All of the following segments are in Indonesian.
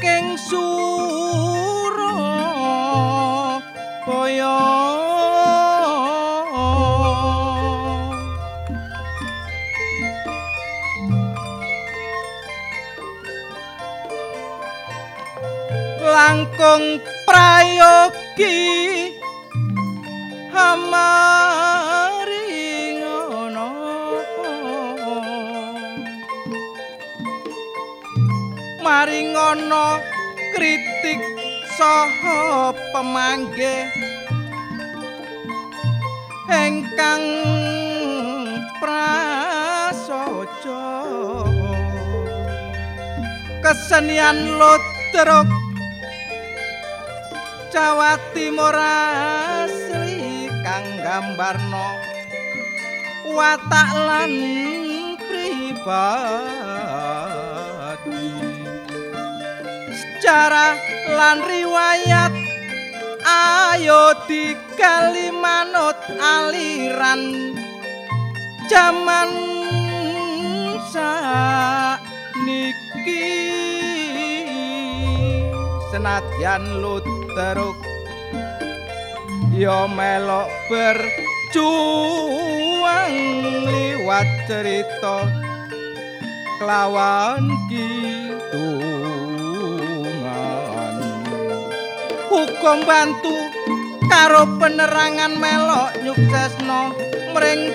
saking Surabaya langkung prayogi hamaringono maringono kritik saha pemangge engkang prasaja. Kesenian lotrok Jawa Timur asli kang gambarno watak lan pribadi sejarah lan riwayat. Ayo digali manut aliran jaman niki senadyan luteruk ya melok berjuang liwat cerita kelawan hukum bantu karo penerangan melok nyuksesno mring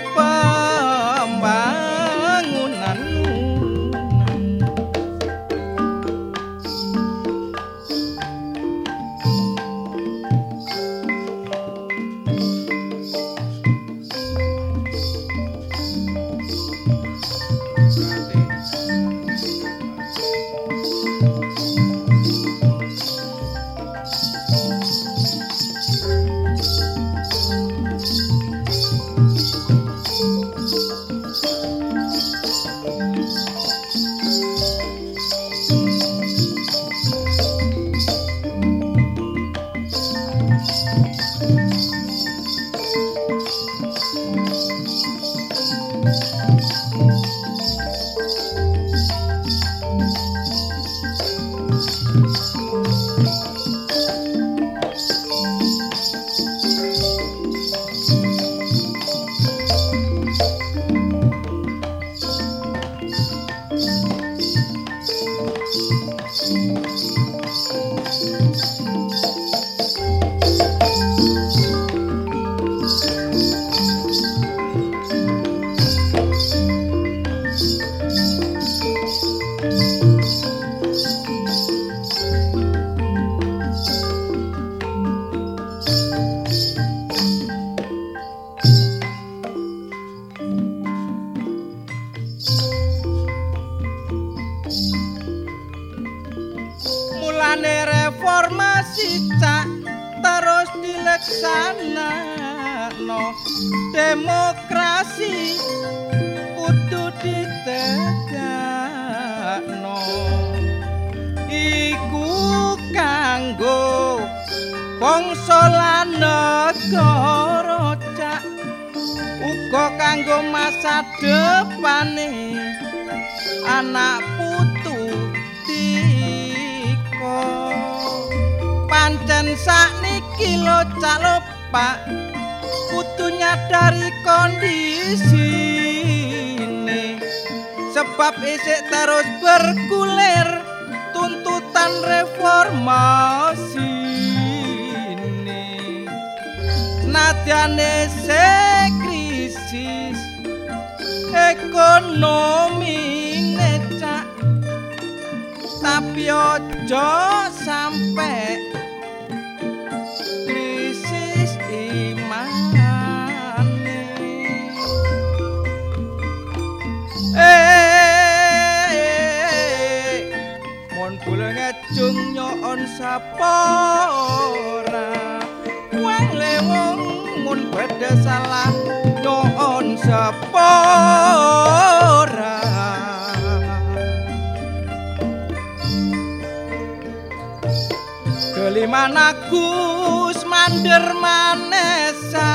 banjur manesa.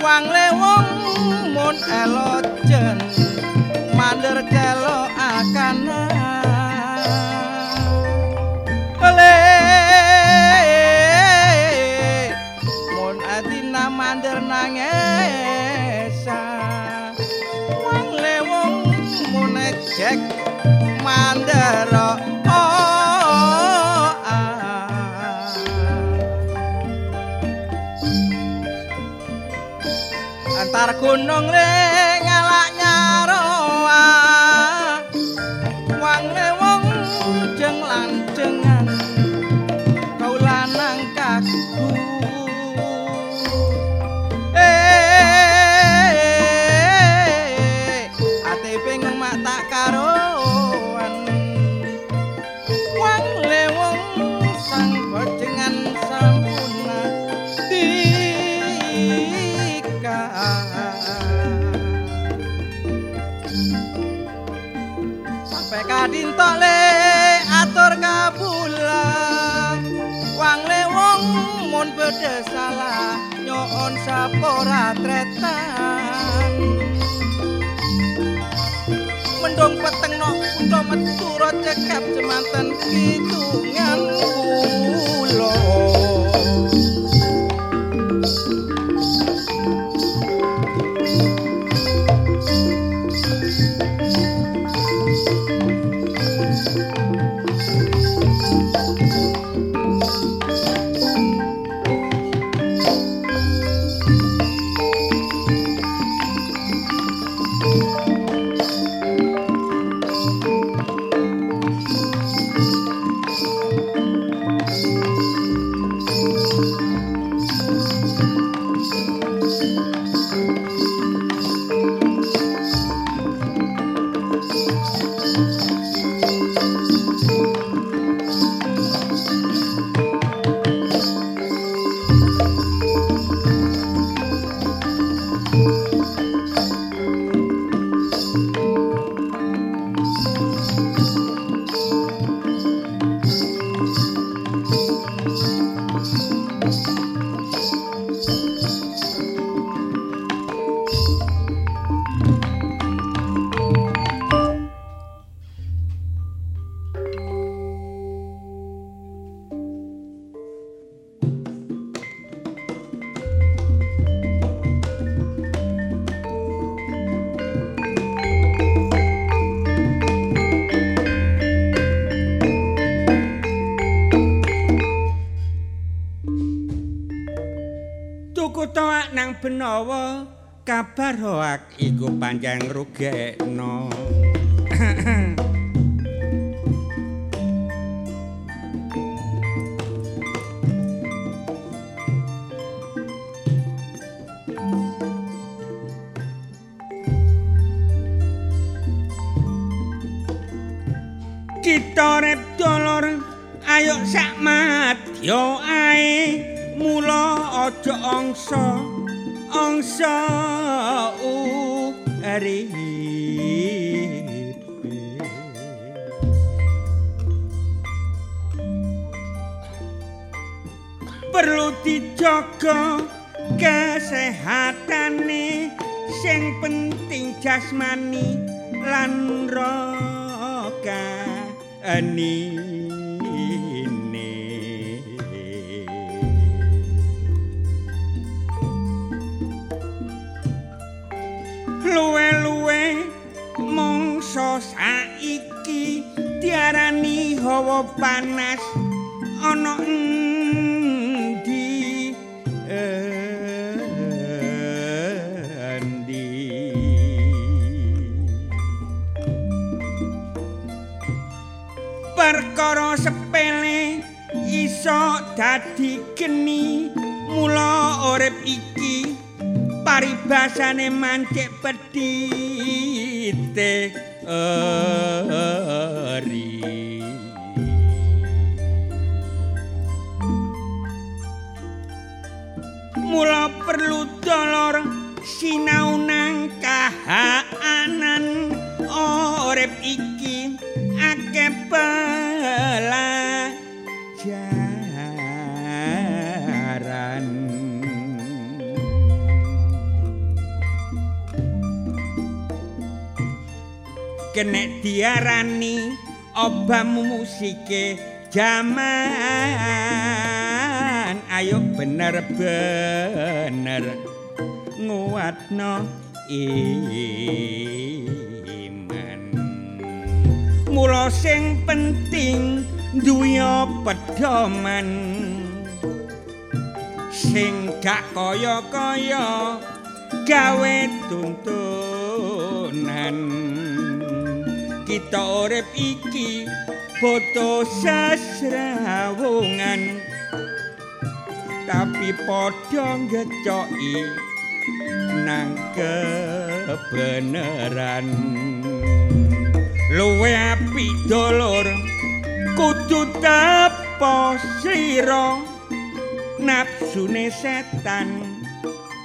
Wang lewong mun elo jeneng lar gunung le. salah nyon sapa ora tretan mendong petengno kutha metu cekap jemanten kidungan kula menawa kabar hoak iku panjang rugekno. Kita dolor ayo sak madya ae mulo aja angsa angsa perlu dijaga kesehatane sing penting jasmani lan roka paribasane mancik pedite eri. Mula perlu dolor sinau nang kahanan urip iki kenek diarani obamu musike jaman. Ayo bener-bener nguatno iman. Mula sing penting duya pedoman. Sing gak kaya-kaya gawe tuntunan kita urip iki foto sasrawungan tapi padha ngecoki nang kebenaran. Luwe api dolor kudu tepo slira nafsune setan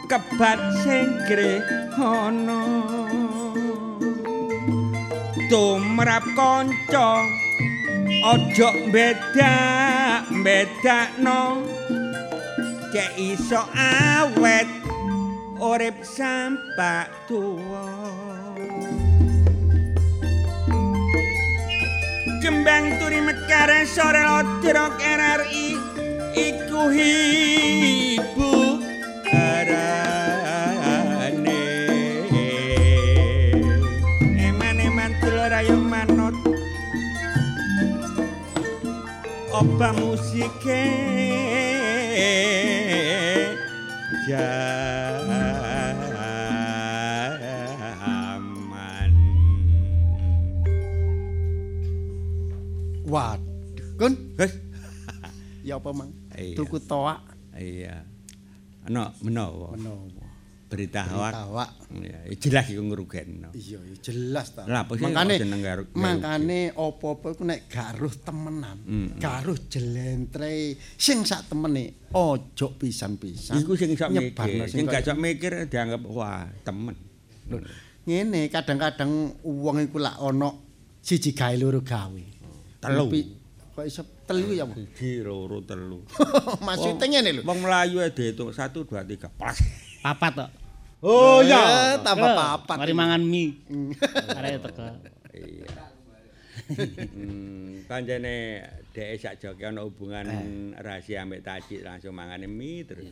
kebat sengkre ana tumrap kanca aja bedak-bedakno cek iso awet urip sampak tuwa. Kembang turi mekar sore lodrok RRI iku hibu arane oba musike. Jaman. Waduh, Kun. Wes, Ya apa, Mang? Tuku toak. Iya. Ana menawa. Menawa. Berita hoak Tawak. ya jelas iku ngrugenno Iya, ya jelas ta. Lah, Makane makane apa-apa iku nek garuh temenan, Mm. garuh jelentre sing sak temene ojo pisan-pisan. iku sing Nyebarno mikir sing gak iso mikir dianggap wah temen Lho, Ngene kadang-kadang wong iku lak ana siji gawe loro gawe. Telu. Kok iso telu ya, Bu? siji loro telu Maksudnya ngene lho. wong melayu diitung 1 2 3 pas Papat tok. Oh ya, tambah papat. Mari mangan mie. Arek teko. iya hmm, pancene dhek sak joki ana hubungan rahasia ambek Taji langsung mangane mie terus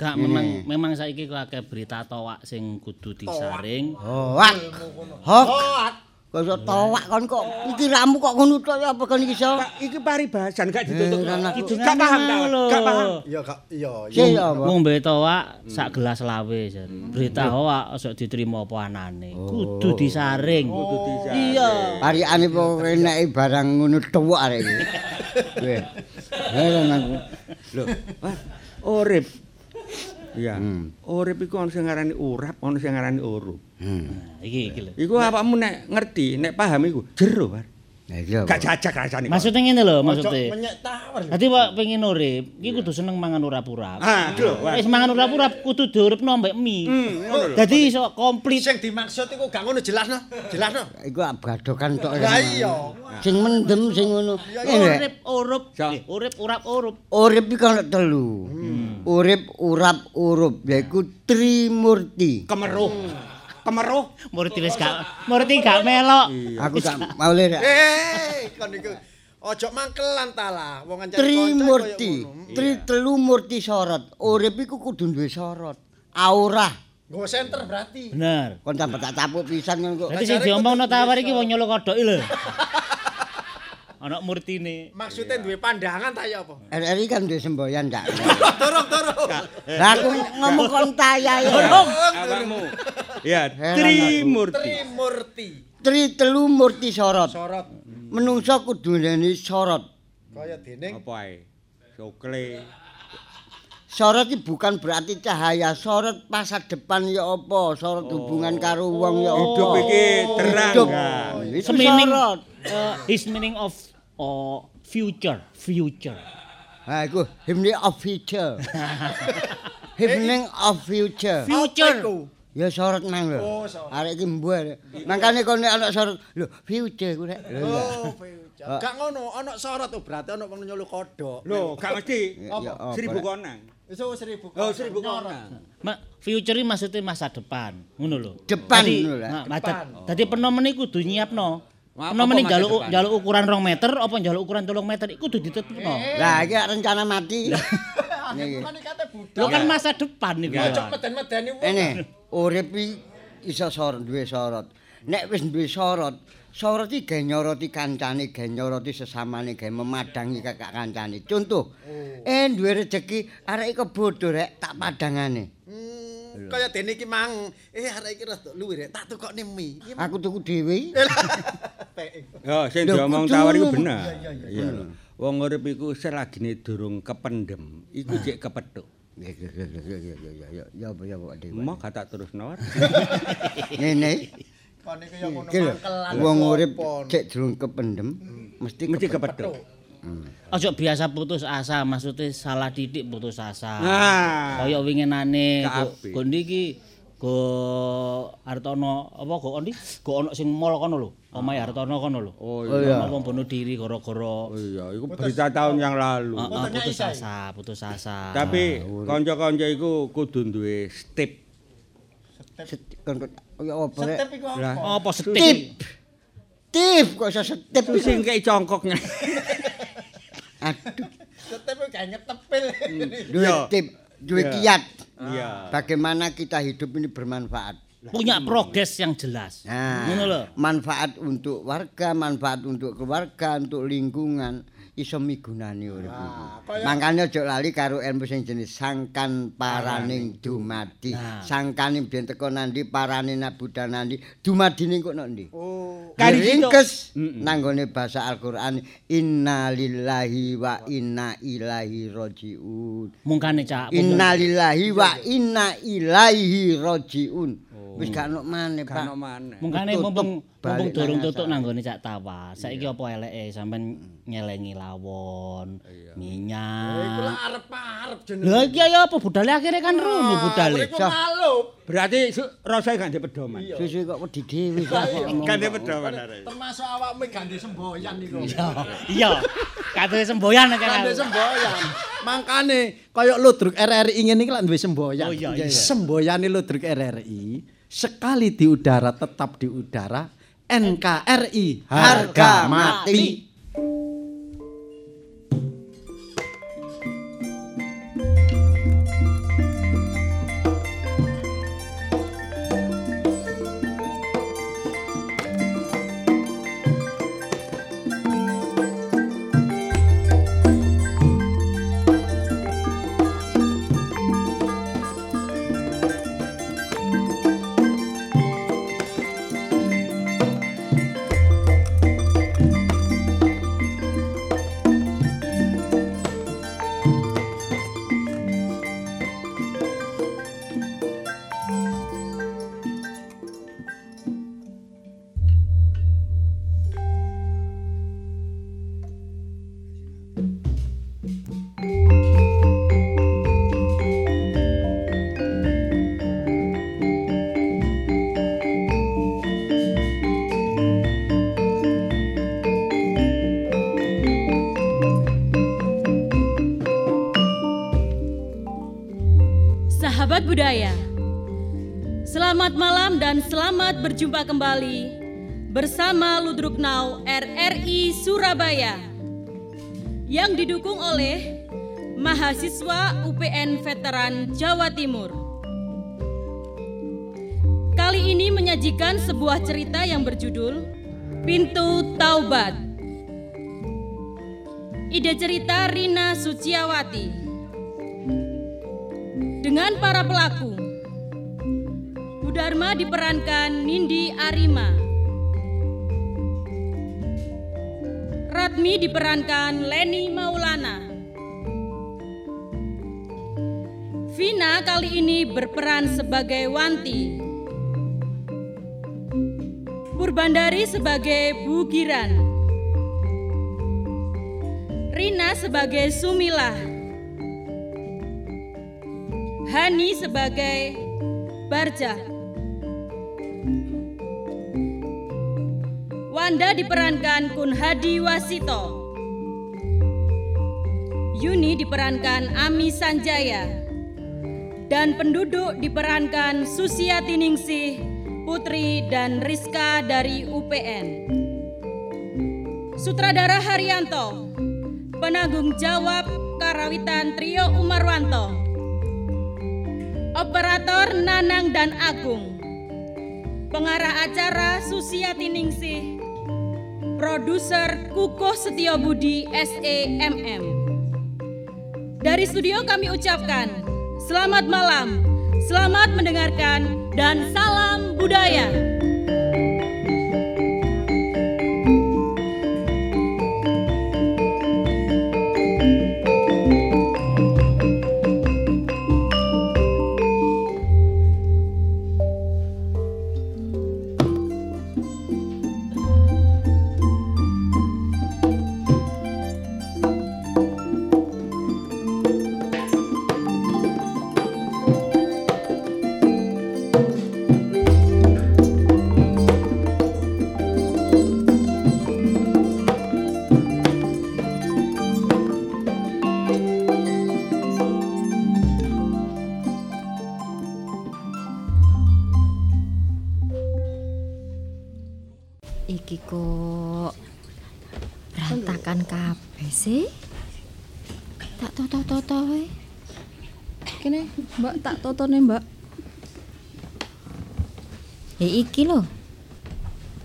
Gak memang memang saiki ku akeh berita towak sing kudu disaring. Hoak. Hok. Kok iso towak kon kok pikiranmu kok ngono tok ya apa kon iki iso? Pak, iki paribasan gak ditutup Eh, kan aku- Itu gak paham ta gak paham Ya gak iya ya apa? Wong mbek towak sak gelas lawe jare. Berita hoak ojo diterima apa anane. Kudu disaring. kudu disaring. Iya. Parikane pokoke nek barang ngono tuwak arek iki. Weh. Heran aku. Lho, Wah, urip. Iya. Hmm. Urip iku ana sing ngarani urap, ana sing ngarani urup. Hmm. Iki iki lho. Iku awakmu nek ngerti, nek paham iku jero, iya. Gak jajak rasane. Maksudnya ngene lho, Ojo maksudnya. menyek tawar. Dadi kok pengen urip, iki kudu seneng mangan urap-urap. Ah, lho. Wis mangan urap-urap kudu diuripno mbek mie. Hmm, ngono lho. Dadi iso komplit. Sing dimaksud iku gak ngono jelasno. Jelasno. Iku abgadokan tok. Lah iya. Sing mendem sing ngono. Ngene. Urip urup, eh, urip urap urup. Urip iki ana telu. Urip urap urup yaiku Trimurti. Kemeruh. Kemeruh. Murti wis gak murti gak melok. Aku tak mau lirik. Eh, kon iku ojo mangkelan ta lah. Wong Trimurti. kanca koyo ngono. Tri telu murti sorot. Urip iku kudu duwe sorot. Aura. Nggo senter berarti. Bener. Kon sampe tak capuk pisan ngono kok. Dadi sing diomongno tawar iki wong nyolok kodhok iki lho. Ana murtine. Maksudnya duwe pandangan ta ya apa? RRI kan duwe semboyan gak. Turung turung. Lah aku ngomong kon taya ya. Awakmu. Ya, Trimurti. Trimurti. Tri telu murti sorot. Sorot Menungso kudu nduweni sorot. kaya dening Apa ae? Sokle. Sorot iki bukan berarti cahaya, sorot masa depan ya apa, sorot hubungan karo wong ya apa. Hidup iki terang. Hidup. kan? Itu Semining sorot. uh, his meaning of oh, future, future. Ha iku hymning of future. hymning of future. Future. Iku? Ya sorot nang lho. Oh, sorot. Arek iki mbuh. Makane kon nek ana sorot, lho future ku rek. Oh, future. Gak ngono, ana sorot oh berarti ana wong nyolok kodhok. Lho, gak mesti. Apa, Seribu konang. Wis oh, seribu. Oh, seribu konang. Ma, future iki maksudnya masa depan, ngono lho. Depan ngono lho. Depan. mata- Dadi penomen kudu nyiapno. Masa njaluk depan? njaluk ukuran 2 meter apa njaluk ukuran 3 meter iku kudu ditetepno. Lah iki rencana mati. Niki. Lho kan masa depan iki. Ojo meden-medeni wong. Ini urip iki iso sorot duwe sorot. Nek wis duwe sorot, sorot iki gawe nyoroti kancane, gawe nyoroti sesamane, gawe memadangi kakak kancane. Contoh, eh duwe rejeki arek bodho rek tak padangane. Hmm, kaya dene iki mang eh arek iki rada luwir tak tukokne mi aku tuku dhewe. Yo sing diomong tawar iku bener. Iya wong urip iku selagine durung kependem iku cek kepethuk. Yo yo yo yo yo yo mau katak terus nawar ngene. Kon iki ngono mangkel wong urip cek durung kependem hmm. mesti kepethuk. Kepethuk. Ojo biasa putus asa, maksudnya salah titik putus asa. Nah. Kaya winginane go niki go Hartono apa go ndi? Go ono sing mall kono lho. Omahe Hartono kono lho. Oh iya. Wong bunuh diri gara-gara Oh iya, iku berita tahun yang lalu. Ah, ah, Fotonya putus asa, putus asa. Tapi kanca-kanca iku kudu duwe step. Rek? Setep iku apa? apa Tip. kok iso Itu sing kei congkoknya. Aduh, Setep iku gak ngetepil. duwe Iya. tip, duwe Iya. kiat. Iya. Bagaimana kita hidup ini bermanfaat. Punya progres yang jelas. Nah, Ngono lho. manfaat untuk warga, manfaat untuk keluarga, untuk lingkungan, iso migunani urip iki. kaya- Makane aja lali karo ilmu sing jenis sangkan paraning dumadi. Nah. Sangkane biyen teko nandi parane nabuda nandi, dumadine kok nang ndi? Oh. Ringkes nanggone basa Al-Qur'an innalillahi wa inna ilaihi rajiun. Mungkane cak. Innalillahi wa inna ilaihi rajiun. Wis gak ono maneh, Pak. Kan maneh. Mungkane Tutup mumpung mumpung durung nang tutuk asal. nanggone cak tawa. Saiki apa eleke sampean nyelengi lawon, minyak. Eh, Iku lah arep-arep jeneng. Lha iki ya apa budale akhirnya kan rono budale. Berarti rasane gak ndek pedoman. Susu kok wedi dhewe kok. Gak ndek pedoman arek. Termasuk awakmu ganti semboyan iku. Iya. Kate semboyan kan. Ganti semboyan. Mangkane kaya Ludruk RRI ingin iki lak duwe semboyan. Oh, iya, iya. Semboyane Ludruk RRI sekali di udara tetap di udara NKRI Harga mati. Sobat Budaya, selamat malam dan selamat berjumpa kembali bersama Ludruk Now RRI Surabaya yang didukung oleh mahasiswa UPN Veteran Jawa Timur. Kali ini menyajikan sebuah cerita yang berjudul Pintu Taubat. Ide cerita Rina Suciawati dengan para pelaku. Budarma diperankan Nindi Arima. Ratmi diperankan Leni Maulana. Vina kali ini berperan sebagai Wanti. Purbandari sebagai Bugiran. Rina sebagai Sumilah. Hani sebagai Barja. Wanda diperankan Kun Hadi Wasito. Yuni diperankan Ami Sanjaya. Dan penduduk diperankan Susiati Ningsih, Putri dan Rizka dari UPN. Sutradara Haryanto, penanggung jawab Karawitan Trio Umarwanto. Operator Nanang dan Agung. Pengarah acara Susiati Ningsih. Produser Kukuh Setiobudi SEMM. Dari studio kami ucapkan selamat malam, selamat mendengarkan, dan salam budaya. Totone, Mbak. Ya iki lho.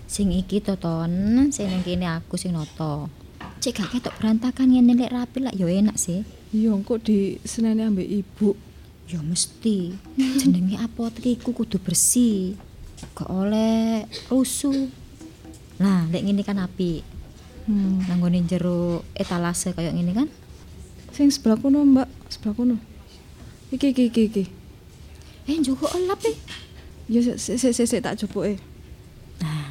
Sing iki toton, sing nang kene aku sing noto. Cek gak ketok berantakan ngene lek rapi lah ya enak sih. Iya, kok di senene ambek ibu. Ya mesti. Jenenge apotek iku kudu bersih. Gak oleh rusuh. Nah, lek ngene kan api. Hmm. Nang ngene jero etalase kayak ngene kan. Sing sebelah kono, Mbak. Sebelah kono. Iki iki iki iki. Eh, njogo elap e. Ya sik sik sik sik, sik tak jopoke. Nah,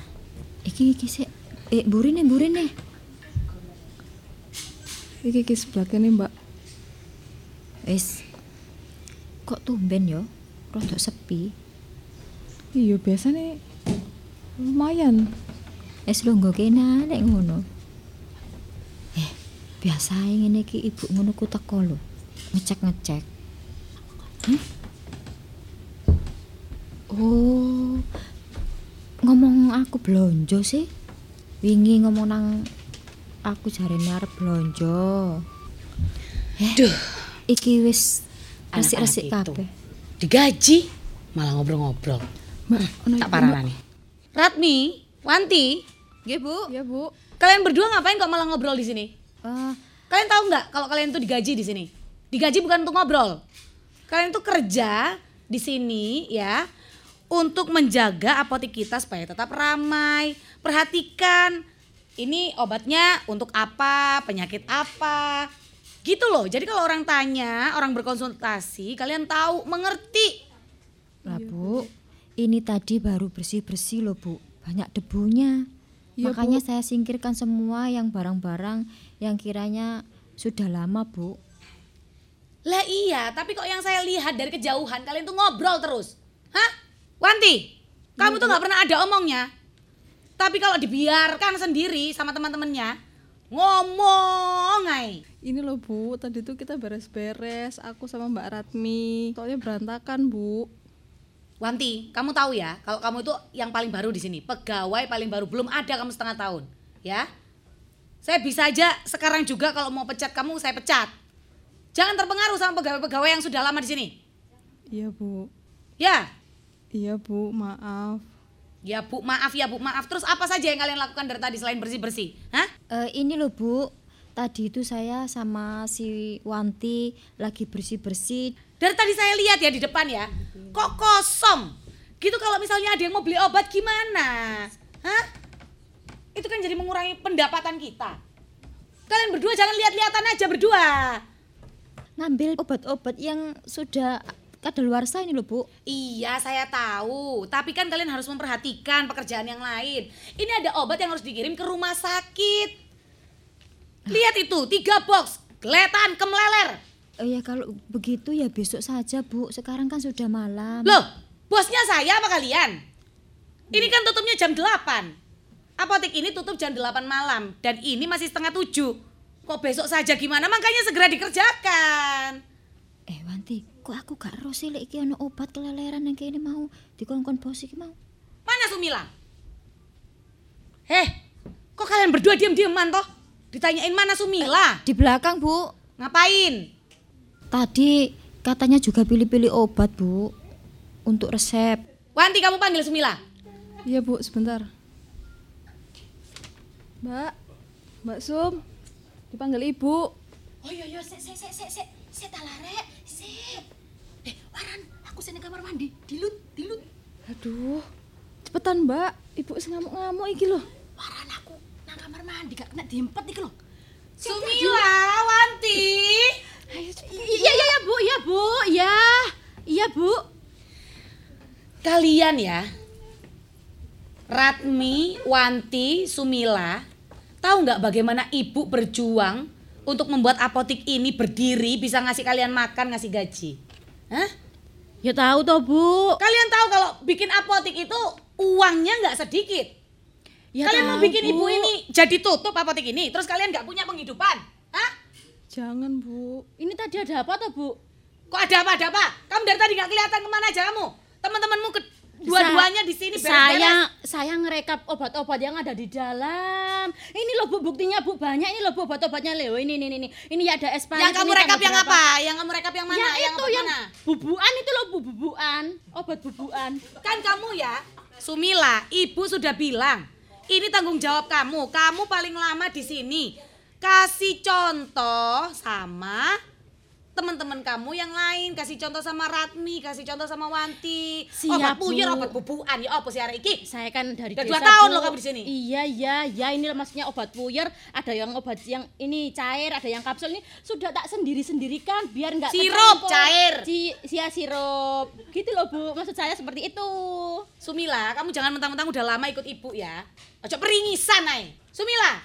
iki iki sik. Eh, burine burine. Iki iki sebelah kene, Mbak. Wis. Kok tumben yo? Rodok sepi. Iya, biasanya lumayan. Wis lungguh kene nek ngono. Eh, biasae ngene iki ibu ngono ku teko lho. Ngecek-ngecek. Hmm? Oh. Ngomong aku blonjo sih. Wingi ngomong nang aku jarene arep blonjo. Eh, Duh. Iki wis resik-resik kabeh. Digaji malah ngobrol-ngobrol. Mbak, ono Tak parah nih. Ratmi, Wanti, Nggih, Bu. Ya, Bu. kalian berdua ngapain kok malah ngobrol di sini? Eh, Kalian tahu nggak kalau kalian tuh digaji di sini? Digaji bukan untuk ngobrol. Kalian tuh kerja di sini ya untuk menjaga apotek kita supaya tetap ramai. Perhatikan ini obatnya untuk apa, penyakit apa. Gitu loh. Jadi kalau orang tanya, orang berkonsultasi, kalian tahu, mengerti. Lah Bu, ini tadi baru bersih-bersih loh Bu, banyak debunya. Iya, Makanya saya singkirkan semua yang barang-barang yang kiranya sudah lama Bu. Lah iya, tapi kok yang saya lihat dari kejauhan kalian tuh ngobrol terus. Hah? Wanti, kamu tuh nggak pernah ada omongnya. Tapi kalau dibiarkan sendiri sama teman-temannya, Ngomong ae. Ini loh Bu, tadi tuh kita beres-beres, aku sama Mbak Ratmi. Soalnya berantakan Bu. Wanti, kamu tahu ya, kalau kamu itu yang paling baru di sini, pegawai paling baru, belum ada kamu setengah tahun, ya. Saya bisa aja sekarang juga kalau mau pecat kamu, saya pecat. Jangan terpengaruh sama pegawai-pegawai yang sudah lama di sini. Iya Bu, Ya, iya Bu, maaf. ya bu, maaf ya bu, maaf. Terus apa saja yang kalian lakukan dari tadi selain bersih-bersih? Hah? Eh, ini loh Bu, tadi itu saya sama si Wanti lagi bersih-bersih. Dari tadi saya lihat ya di depan ya, kok kosong. Gitu kalau misalnya ada yang mau beli obat gimana? Hah? Itu kan jadi mengurangi pendapatan kita. Kalian berdua jangan lihat-lihatan aja berdua. Ngambil obat-obat yang sudah kadaluarsa ini loh Bu. Iya, saya tahu. Tapi kan kalian harus memperhatikan pekerjaan yang lain. Ini ada obat yang harus dikirim ke rumah sakit. Lihat itu, tiga box, geletan, kemeleler. Oh ya kalau begitu ya besok saja Bu, sekarang kan sudah malam. Loh, bosnya saya apa kalian? Ini kan tutupnya jam 8. Apotek ini tutup jam 8 malam dan ini masih setengah 7. Kok besok saja gimana? Makanya segera dikerjakan. Eh Wanti, kok aku gak roh sih lek iki ono obat keleleran yang kayak ini mau dikongkon bos iki mau. Mana Sumila? Heh, kok kalian berdua diam-diaman toh? Ditanyain mana Sumila? Di belakang Bu, Ngapain? tadi katanya juga pilih-pilih obat Bu untuk resep. Wanti kamu panggil Sumila. Iya Bu, sebentar. Mbak, Mbak Sum, dipanggil Ibu. Oh iya iya sik sik sik sik sik tak larek sik. Eh waran aku sini kamar mandi dilut dilut. Aduh, cepetan Mbak, Ibu sing ngamuk-ngamuk iki loh. Waran aku nang kamar mandi gak kena diempet iki lho. Sumila, Wanti. Iya iya iya Bu, iya Bu, iya. Iya Bu. Kalian ya, Ratmi, Wanti, Sumila, tahu nggak bagaimana ibu berjuang untuk membuat apotik ini berdiri bisa ngasih kalian makan, ngasih gaji? Hah? Ya tahu toh, Bu. Kalian tahu kalau bikin apotik itu uangnya nggak sedikit. Ya kalian mau tahu, bikin ibu Bu. ini jadi tutup apotik ini, terus kalian nggak punya penghidupan? Hah? Jangan Bu. Ini tadi ada apa toh, Bu? Kok ada apa, ada apa? Kamu dari tadi nggak kelihatan ke mana aja kamu? Teman-temanmu ke dua-duanya di sini beres-beres. Saya saya ngerekap obat-obat yang ada di dalam. Ini loh Bu buktinya Bu banyak ini loh Bu obat-obatnya Leo. Ini ini ini. Ini ya ada expired. Yang kamu rekap yang berapa. apa? Yang kamu rekap yang mana? Yang, yang itu yang mana? bubuan itu loh Bu bubuan. Obat bubuan. Kan kamu ya, Sumila, ibu sudah bilang, ini tanggung jawab kamu. Kamu paling lama di sini. Kasih contoh sama teman-teman kamu yang lain, kasih contoh sama Ratmi, kasih contoh sama Wanti. obat Siap, puyir, Bu. obat bubuan, ya apa sih hari iki? Saya kan dari Udah dua tahun loh kamu di sini. Iya iya ya ini maksudnya obat puyer, ada yang obat yang ini cair, ada yang kapsul ini sudah tak sendiri-sendirikan biar nggak Sirup cair. Si, sia sirup. Gitu loh Bu, maksud saya seperti itu. Sumila, kamu jangan mentang-mentang udah lama ikut ibu ya. Ojo peringisan ae. Sumila,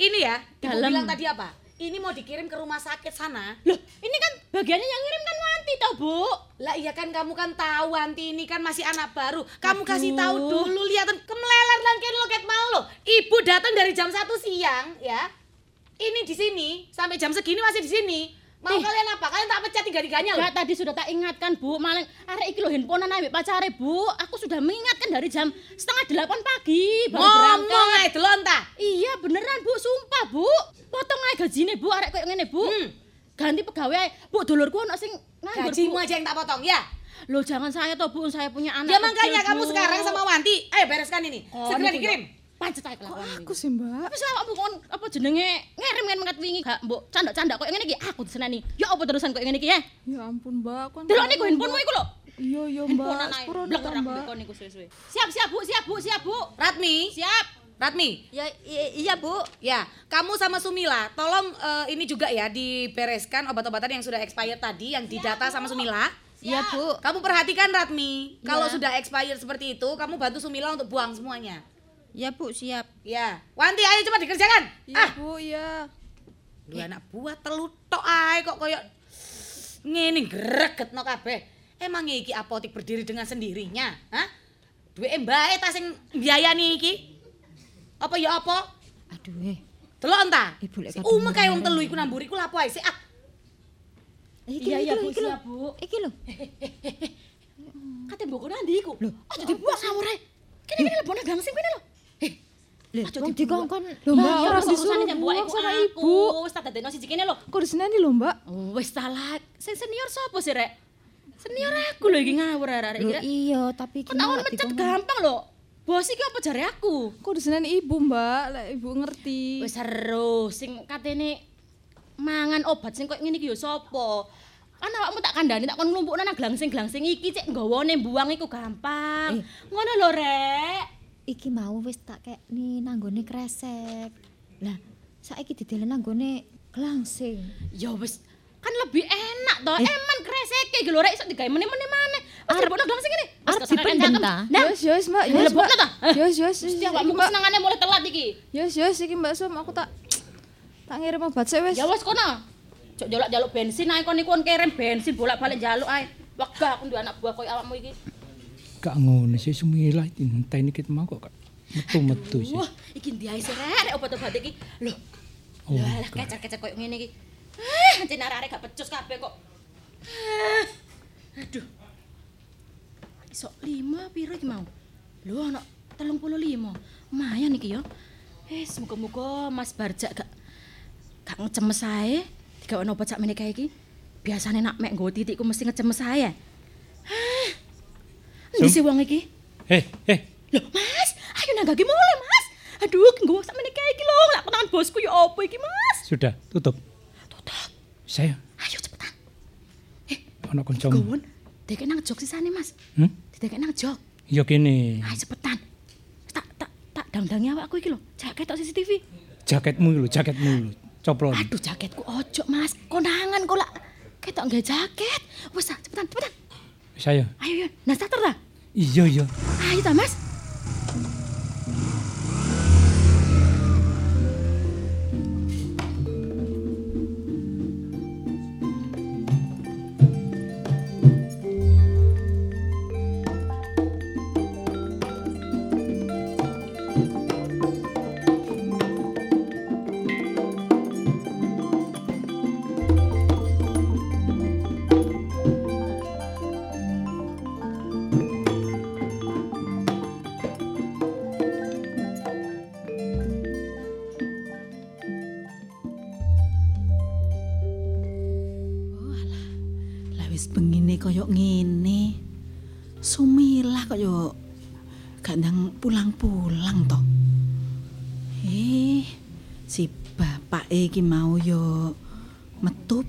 ini ya, ibu Dalam. bilang tadi apa? Ini mau dikirim ke rumah sakit sana. Loh, ini kan bagiannya yang ngirim kan Wanti toh, Bu. Lah iya kan kamu kan tahu Wanti ini kan masih anak baru. Kamu kasih Aduh. tahu dulu lihat kemeleler langkin loket mau lo. Ibu datang dari jam 1 siang ya. Ini di sini sampai jam segini masih di sini. Mau Eh. kalian apa? Kalian tak pecat tiga-tiganya loh. Tadi sudah tak ingatkan, Bu. Maling arek iki lho handphonean ambek pacare, Bu. Aku sudah mengingatkan dari jam setengah delapan pagi baru Ngomong berangkat. ae delon ta. Iya, beneran, Bu. Sumpah, Bu. Potong aja gajine, Bu. Arek koyo ngene, Bu. Hmm. Ganti pegawai ae. Bu, dulurku ono sing nganggur, Gajimu aja yang tak potong ya. Loh, jangan saya toh, Bu. Saya punya anak Ya makanya kamu sekarang sama Wanti, ayo bereskan ini. Oh, Segera dikirim. Pancet ae kelakuan Aku sih Mbak. Tapi selama bu kon apa jenenge ngirim kan mengat wingi gak mbok canda-canda koyo ngene iki aku diseneni. Ya apa terusan koyo ngene iki ya? Ya ampun Mbak, aku kan Delok niku handphonemu iku lho. Iya iya Mbak, sepuro Mbak. kon niku suwe-suwe. Siap, siap, Bu. Siap, Bu. Siap, Bu. Ratmi, Siap. Ratmi, Ya iya Bu. Ya, kamu sama Sumila, tolong eh, ini juga ya dibereskan obat-obatan yang sudah expired tadi yang didata sama Sumila. Iya Bu. Kamu perhatikan Ratmi, kalau Ya. sudah expired seperti itu, kamu bantu Sumila untuk buang semuanya. Iya Bu, siap. Ya, Wanti ayo cepat dikerjakan. Iya ah, Bu, iya. lu anak buah telutok ae kok koyo ngene greget no kabeh. Emangnya iki apotik berdiri dengan sendirinya, hah? Duwe mbae ta sing biayani iki? Apa ya apa? Aduh eh. Delok enta. Ibu lek Si Umek kae wong telu iku namburi ku lapo ae sik ah. Iki Iya, iya, iki Bu, iki siap, Bu. Iki lho. Kate mbok nanti iku. Lho, aja dibuang ngawur ae. Kene kene lebone gangsing kene lho. Lho, wong dikongkon Lho, Mbak, iya, ora disuruh buang sama ibu. Wis tak dadekno siji kene lho. Sini lho, Mbak? Wis salah. Sing senior sapa sih, Rek? Senior aku lho iki ngawur arek iki. Iya, tapi iki malah mencet gampang lho. Bos iki apa jare aku? Sini ibu, Mbak? Lek ibu ngerti. Wis seru sing katene mangan obat sing koyo ngene iki ya sapa? Kan awakmu tak kandhani tak kon nglumpukno nang glangsing-glangsing iki cek nggawane buang iku gampang. Eh. Ngono lho, Rek. Iki mau wis tak kekni nanggone kresek. Lah, saiki didelen nanggone glangsing. Ya wis kan lebih enak toh. Eh. Eman kreseke iki lho, Rek iso digawe meneh-meneh maneh. Wis Arep- dilebokno glangsing ini. Wis arep dipendem ta? Yos, yos, Mbak. Yos, lebokno Mbak. Yos, yos. Mesti iki, awakmu Mbak. kesenengane mulai telat iki. Yos, yos, iki Mbak Sum, aku tak tak ngirim obat sik wis. Ya wis kono. Cok jaluk-jaluk bensin ae kon iku kon kirim bensin bolak-balik jaluk ae. Wegah aku duwe anak buah koyo awakmu iki. Gak ngono sih sumilah enteni ket mau kok Kak. metu-metu sih. Wah, iki ndi ae sih rek rek obat-obat iki. Loh. Oh, Lah lah kecer-kecer koyo ngene iki. Ah, encen arek gak becus kabeh kok. Ah, Aduh. Iso 5 piro iki mau? Lho ana 35. Lumayan iki ya. Eh, semoga-moga Mas Barjak gak gak ngecemes ae. Digawe obat sak meneh kae iki. Biasane nak mek nggo titikku mesti ngecemes ae. Ah. Endi sih wong iki? Eh, eh, Loh, Mas, ayo nanggaki mulai, Mas. Aduh, nggo sak meneh kae iki lho. Lak tangan bosku ya apa iki, Mas? sudah tutup. Tutup. Saya Ayo cepetan. ana kancamu. Gawon. Dek nang jok sisane, Mas. Hmm? Didek nang jok. Ya kene. Ayo cepetan. Tak tak tak dang-dangi awakku iki lho. Jak ketok CCTV. Jaketmu lho, jaketmu lho. Coplon. Aduh, jaketku ojo, Mas. Konangan kok lak ketok nggak jaket. Wes, ah, cepetan, cepetan. Saya. Ayo, ayo. Nah, starter ta? Iya, iya. Ayo ta, Mas.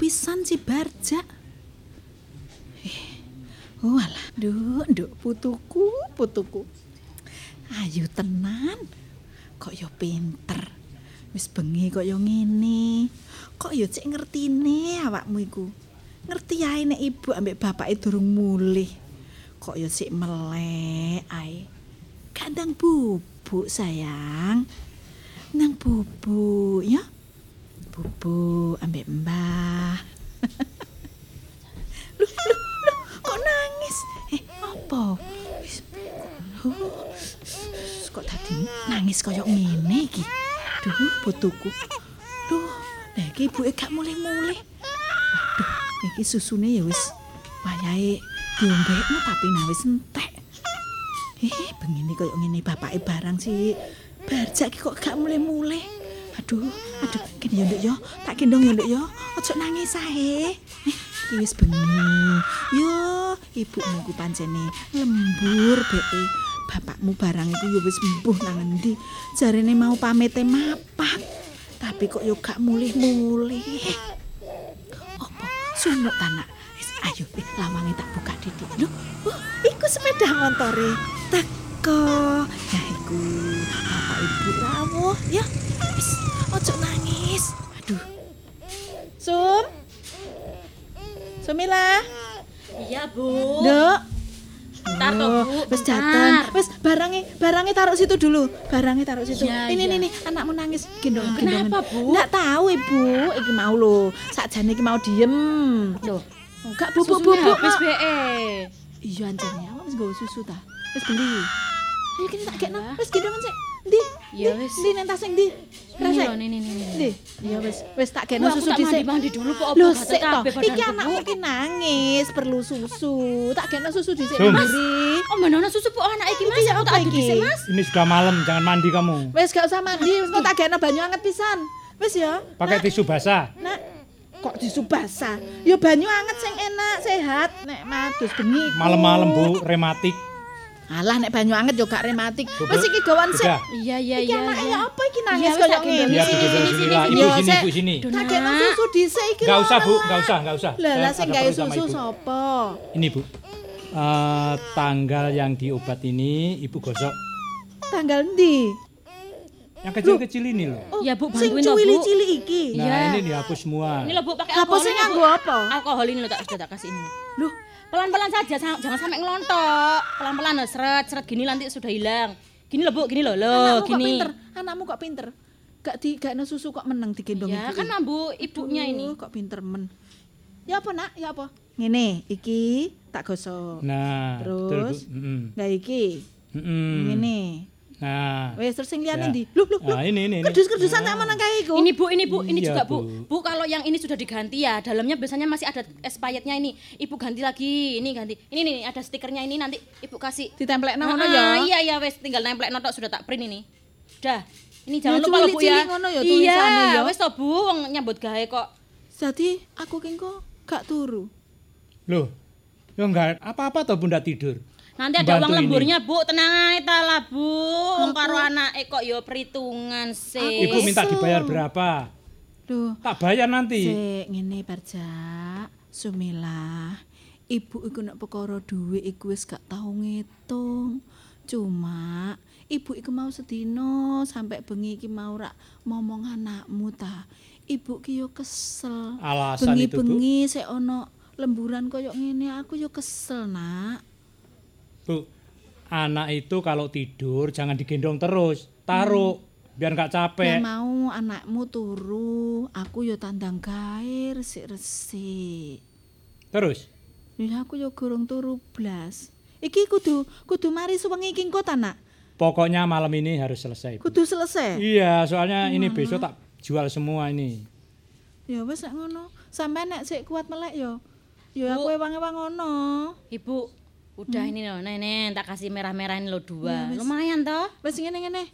Pisan si Barja. Eh, walah, nduk, nduk putuku, putuku. Ayu tenan. Kok yo pinter. Wis bengi kok yo ngene. Kok yo cek ngertine awakmu iku. Ngerti ae nek ibu ambek bapake durung mulih. Kok yo sik melek ae. Kandang bubuk sayang. Nang bubuk ya. Bubuk ambek mbah. Loh, loh, loh, kok nangis? Eh, apa? Kok tadi nangis kaya ngene iki. Duh, putuku. Duh, lah iki ibuke gak mulih-mulih. Waduh, iki susune ya wis wayahe diombekno tapi nah wis entek. Eh, bengine kaya ngene bapake barang sih. Barjak kok gak mulih-mulih. Aduh, aduh, ya nduk ya, tak gendong nduk ya. Ojo nangis ae. Eh, iki wis bengi. Yo, ibumu ku pancene lembur beke. Bapakmu barang iku ya wis mbuh nang endi. Jarene mau pamete mapak. Tapi kok yo gak mulih-mulih. Apa sunuk ta nak? Wis ayo, eh, lawange tak buka didik. Lho, oh, iku sepeda motore. Teko. Ya iku. Apa ibu rawuh ya? Wis ojo nangis. Aduh. Sum. Sumila. Iya, Bu. Nduk. Bentar toh, Bu. Wis dateng. Wis barangnya barangnya taruh situ dulu. Barangnya taruh situ. Iya, ini iya. ini anakmu nangis gendong Kenapa, Bu? Enggak tahu Ibu. Iki mau lho. Sakjane iki mau diem. Loh, Enggak bubuk-bubuk. kok. BE. Iya anjane, awak wis nggawa susu ta. Wis beli. Ayo kene tak gekno. Wis gendongan sik. Ndi? Ya wis. Ndi nang tas ndi? Ini ini, ini, ini. Ndi? Ya wis, wis tak kena aku susu tak dhisik. mandi-mandi dulu, kok Lho, gatel kabeh Iki badanku, anakmu Bu? ki nangis, perlu susu. Tak kena susu dhisik Jum. mandiri. Oh, mana susu Bu anak iki Mas, Iki aku apa tak adu iki? dhisik Mas. Ini sudah malam, jangan mandi kamu. Wis gak usah mandi, wis kok tak kena banyu anget pisan. Wis ya. Pakai tisu basah. Nak, kok tisu basah? Ya banyu anget sing enak, sehat. Nek madus bengi. Malam-malam Bu, rematik. Alah nek banyu anget yo gak rematik. Wis Bu. iki gawan sik. Udah. Iya, iya, Iki iya. anaknya iya. apa iki Iya, nangis wis koyo ngene? Ya, Sini. Ibu sini, ibu sini. Tak Nak. susu dhisik iki. Enggak usah Bu, enggak usah, enggak usah. Lah Saya lah sing gawe susu sapa? Ini Bu. Eh, tanggal yang di obat ini Ibu gosok. Tanggal ndi? Yang kecil-kecil ini loh. Oh, Ya, Bu, sing bantuin toh, Bu. cilik-cilik iki. Nah, Iya. ini dihapus semua. Ini loh Bu, pakai Apa alkohol sing ini, Bu. nganggo apa? Alkohol ini loh tak sudah tak kasih ini. Loh, Pelan-pelan saja, sa- jangan sampai ngelontok. Pelan-pelan loh, seret, seret gini nanti sudah hilang. Gini loh Bu, gini loh, loh, anakmu kok gini. pinter. Anakmu kok pinter. Gak di gak susu kok meneng digendong Ya ibu. kan ibunya ini. Aduh, kok pinter men. Ya apa nak? Ya apa? Ngene, iki tak gosok. Nah, betul, Bu. Terus Mm-mm. Nah iki. Mm-mm. Ngene. Nah, Wes terus sing Ya. liyane ndi? Loh, loh, loh. Nah, ini, ini, ini. Kerdus-kerdusan tak menang kae iku. Ini Bu, ini Bu, ini Iya, juga Bu. Bu. Bu kalau yang ini sudah diganti ya, dalamnya biasanya masih ada expirednya ini. Ibu ganti lagi, ini ganti. Ini nih ada stikernya ini nanti Ibu kasih. ditemplekno ngono Ah, ya. Iya iya wes tinggal nemplek notok sudah tak print ini. Udah. Ini jangan Ya, lupa loh Bu ya. ngono ya tulisannya Iya, ya. wes to Bu, wong nyambut gawe kok. Jadi aku kok gak turu. loh. Ya enggak apa-apa toh Bunda tidur. Nanti ada Bantu uang ini. lemburnya Bu, tenang aja ta lah Bu. Wong karo anake kok yo perhitungan sih. Ibu minta dibayar berapa? Duh, Tak bayar nanti. Sik ngene Barja, Sumilah. Ibu iku nek perkara dhuwit iku wis gak tau ngitung. Cuma ibu iku mau sedina sampai bengi iki mau rak momong anakmu ta. Ibu ki yo kesel. Alasan itu, Bu. Bengi-bengi sik ono lemburan koyo ngene aku yo kesel, Nak. Bu, anak itu kalau tidur jangan digendong terus. Taruh biar nggak capek. mau anakmu turu, aku yo tandang gawe resik-resik. Terus? Ya aku yo gorong turu blas. Iki kudu kudu mari suwengi iki engko ta, Nak? Pokoknya malam ini harus selesai. Bu. Kudu selesai. Iya, soalnya ini besok tak jual semua ini. Ya wis nek ngono. Sampai nek sik kuat melek yo. Yo aku ewang-ewang ngono. Ibu, udah ini loh, nenek tak kasih merah-merah ini loh Ya, dua. wis. Lumayan toh. Wis ngene-ngene.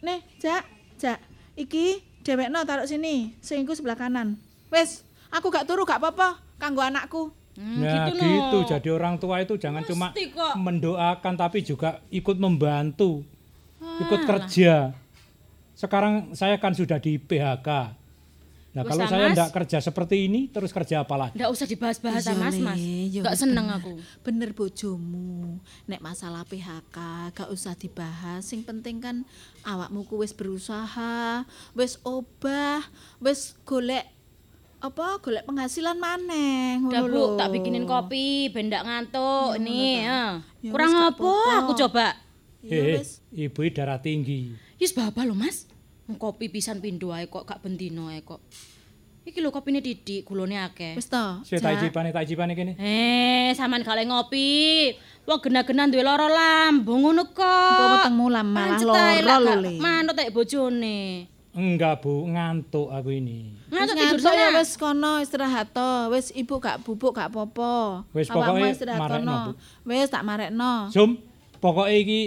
Nih, Jak, Jak. Iki dhewekno taruh sini, sing iku sebelah kanan. Wis, aku gak turu gak apa-apa kanggo anakku. Hmm, Nah, gitu, gitu. no. Jadi orang tua itu jangan cuma Mesti kok. mendoakan tapi juga ikut membantu. Ikut kerja. Sekarang saya kan sudah di PHK. Nah, kalau saya Mas. enggak kerja seperti ini, terus kerja apa lagi? Nggak usah dibahas-bahas Iya, sama Mas, Le, Mas. ya Gak wis seneng bener. aku. Bener bojomu. Nek masalah PHK gak usah dibahas. Sing penting kan awakmu ku wis berusaha, wis obah, wis golek apa golek penghasilan maneh ngono Bu, lho. tak bikinin kopi, bendak ngantuk. Ya, nih, ya. Kurang apa aku coba. Ya Eh, wis. ibu darah tinggi. Yus baba lho Mas. Kopi pisan pindho ae kok gak bendino ae kok. Iki lho kopine didik, gulone akeh. Wis to. Saya tak ijipane, tak ijipane kene. Eh, sampean gak ngopi. Wong gena-gena duwe lara lambung ngono kok. Engko wetengmu lah malah lara lho, Le. Manut ae bojone. Enggak, Bu, ngantuk aku ini. Ngantuk tidur sana. wis kono istirahat to. Wis ibu gak bubuk gak apa-apa. Wis, istirahat marekno. Wis tak marekno. Sum, pokoknya iki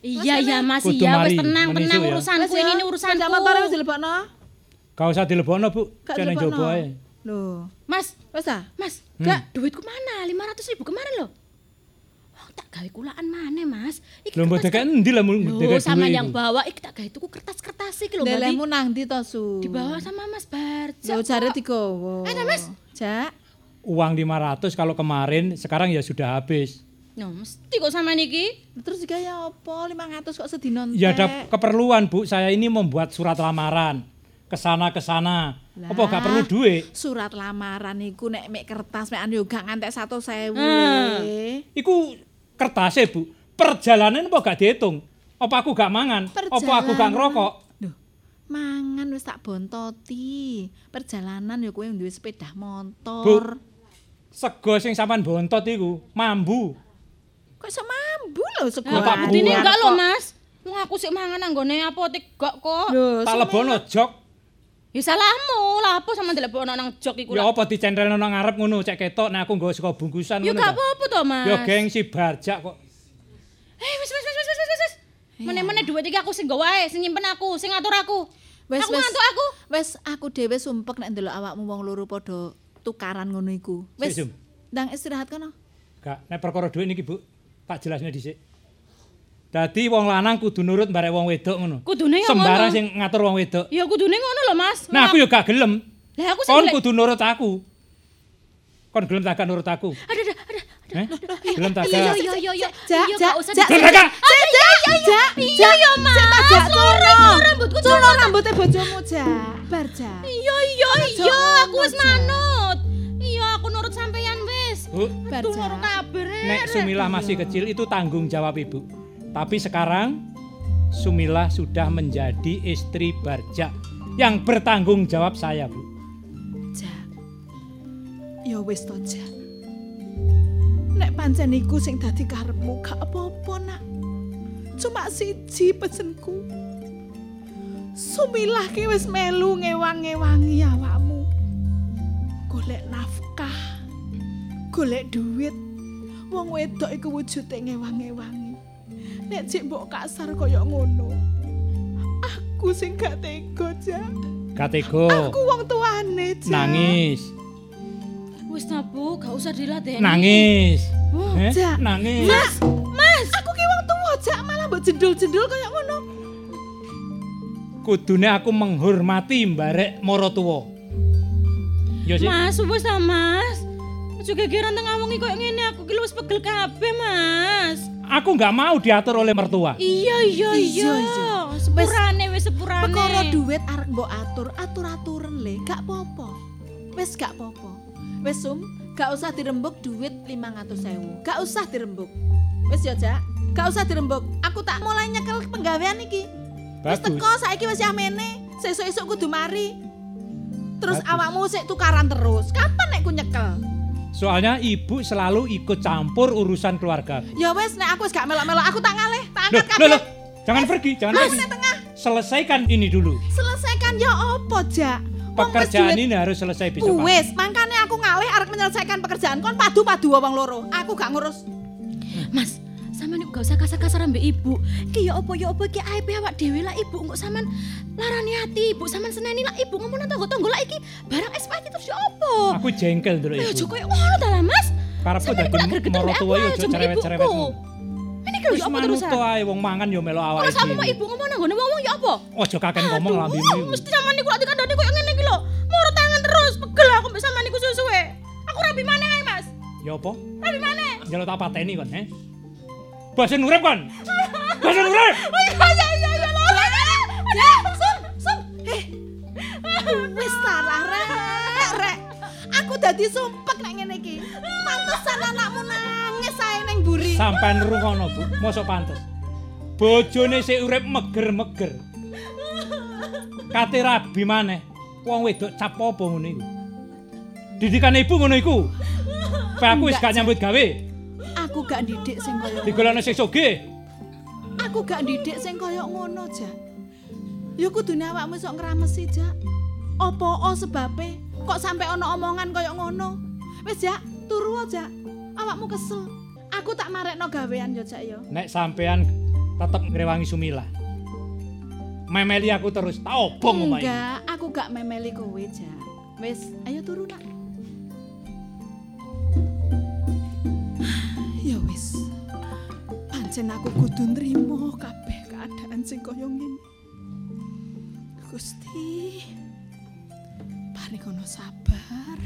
Iya iya Mas, Kudu iya mari, wis tenang tenang ya. urusanku ini ya, ini urusanku. Sepeda motornya wis dilebokno. gak usah dilebokno, Bu. Dilebokno. coba ae. Loh, Mas, wis ah. Mas, Hmm. gak duitku mana? 500 ribu kemarin loh. Oh, tak gawe kulaan mana, Mas? Iki Lho mbok dekek endi lah mbok dekek sama yang bawa iki tak gawe tuku kertas-kertas iki lho, Mbak. Lelemu nang ndi to, Su? Dibawa sama Mas Barja. Lho jare digowo. Ada, Mas. Jak. Uang 500 kalau kemarin, sekarang ya sudah habis. No, mesti kok sama niki. Terus juga ya apa 500 kok sedina entek. Ya ada keperluan, Bu. Saya ini membuat surat lamaran. Kesana kesana. Apa gak perlu duit? Surat lamaran iku nek mek kertas mek anu yo gak ngantek 100.000. Hmm. Le. Iku kertasnya, Bu. Perjalanan apa gak dihitung? Apa aku gak mangan? Apa aku gak Perjalanan. ngerokok? Duh, mangan wis tak bontoti. Perjalanan ya kowe duwe sepeda motor. Sego sing sampean bontot iku mambu. Kok iso mambu lho sego. Ya, Budine buang enggak loh, Mas. Wong aku sik mangan nang nggone apotek gak kok. Lho, Tak lebono jok. Ya salahmu, lah apa sama dilebokno nang jok iku Ya lah. apa dicentelno nang ngarep ngono cek ketok nek aku nggawa saka bungkusan Ya ngono. gak ta. apa-apa to, Mas. Ya gengsi barjak kok. Eh wis wis wis wis wis wis, wis. Meneh-meneh duit iki aku sing nggo wae, sing nyimpen aku, sing ngatur aku. Wes aku wes. ngantuk aku. Wes aku dhewe sumpek nek ndelok awakmu wong loro padha tukaran ngono iku. Zum. Ndang istirahat kono. Gak nek perkara dhuwit niki, Bu. Tak jelasne dhisik. Dadi wong lanang kudu nurut barek wong wedok ngono. Kudune ya Sembarang sing ngatur wong wedok. Ya kudune ngono lho, Mas. Nah, aku ya gak gelem. Lah aku sing Kon kudu nurut aku. Kon gelem tak gak nurut aku? Ada ada ada. Eh? Gelem tak Iya gak? iya iya iya. Jak, Iya, jak, gak usah jak. Gelem tak gak? Ada iya iya iya. Iya ya, Mas. Jak Loro rambutku Culo rambutnya bojomu, Jak. Bar, Jak. Iya iya iya, aku wis manut. Bu, nek Sumilah masih kecil itu tanggung jawab Ibu. Tapi sekarang Sumilah sudah menjadi istri Barja yang bertanggung jawab saya, Bu. Jak. Ya wis to, Jak. Nek pancen iku sing dadi karepmu gak apa-apa, Nak. Cuma siji pesenku. Sumilah ki wis melu ngewang-ngewangi awakmu. Golek nafkah. Golek duit. Wong wedok iku wujude ngewang-ngewangi. Nek cek mbok kasar kaya ngono. Aku sing gak tega, Jak. Katego, Aku wong tuane, Jak. nangis, Wis ta, Bu, gak usah diladeni. nangis. Oh, Eh, Jak. nangis. Mas, Mas, aku ki wong tuwa, Jak, malah mbok jendul-jendul kaya ngono. Kudune aku menghormati mbarek mara tuwa. Sih. Mas, wis ta, Mas. Aja gegeran tengah wengi koyo ngene aku ki wis pegel kabeh, Mas. Aku nggak mau diatur oleh mertua. Iya iya Iya, iya. iya. Sepurane wis sepurane. Perkara duit arek mbok atur, atur-aturen le, gak apa-apa. Wis gak apa-apa. Wis Sum, gak usah dirembuk duit 500.000. Gak usah dirembuk. Wis ya, Jak. Gak usah dirembuk. Aku tak mulai nyekel penggawean iki. Wis Bagus. teko saiki wis ya mene. Sesuk-esuk kudu mari. Terus Bagus. awakmu sik tukaran terus. Kapan nek ku nyekel? Soalnya ibu selalu ikut campur urusan keluarga. Ya wis nek aku wis gak melok-melok, aku tak ngalih, tak Loh, angkat loh, kabeh. loh. Jangan pergi, jangan Mas, pergi. tengah. Selesaikan ini dulu. Selesaikan ya apa, Jak? Pekerjaan ini harus selesai besok. Wis, mangkane aku ngalih arek menyelesaikan pekerjaan kon padu-padu wong loro. Aku gak ngurus. Mas, sampean iku gak usah kasar-kasar ambek ibu. Ki ya apa ya apa iki aibe awak dhewe lah ibu kok sampean larani hati ibu sampean seneni lah ibu ngomong nang tangga-tangga lah iki barang SPT terus ya apa? Aku jengkel dulu ibu. koyo ngono ta lah, Mas. Karepku dadi kok mbek tuwa yo aja mbek cerewet-cerewetmu. ibuku. Ini kalau ya apa terusan? to ae wong mangan yo melo awake Kalau sama ibu ngomong nang ngene wong ya apa? Ojo kakek ngomong Aduh, lambemu. Mesti sama niku lak dikandani koyo ngene iki lho. Moro tangan terus, pegel aku mbek sama niku suwe-suwe. Aku rapi maneh Mas. Ya apa? Rapi maneh. Njaluk tak pateni kon, he. Bosen urip kon. Bosen urip. Oh iya iya iya iya lho. Ya, sum, sum. Eh. Wis ta lah, rek, rek. Aku dadi sumpek nek ngene iki. Pantesan anakmu nangis ae ning buri. Sampai nrungono, Bu. Mosok pantes. Bojone sik urip meger-meger. Kate rabi maneh. Wong wedok cap apa ngono iku? Didikan ibu ngono iku. Pak aku wis gak nyambut gawe. Gak ndidik sing kaya Digolokno sing sugih. Aku gak ndidik sing kaya ngono, Jak. Ya kudune awakmu sok ngramesi, Jak. Apa o sebabe kok sampai ana omongan kaya ngono? Wis, Jak, turu aja. Awakmu kesel. Aku tak marekno gawean ya, Jak ya. Nek sampean tetep ngrewangi Sumila. Memeli aku terus, tak obong omahe. Enggak, aku gak memeli kowe, Jak. Wis, ayo turu nak. Pancen aku kudu nrimo kabeh keadaan sing kaya ngene. Gusti, paringono sabar.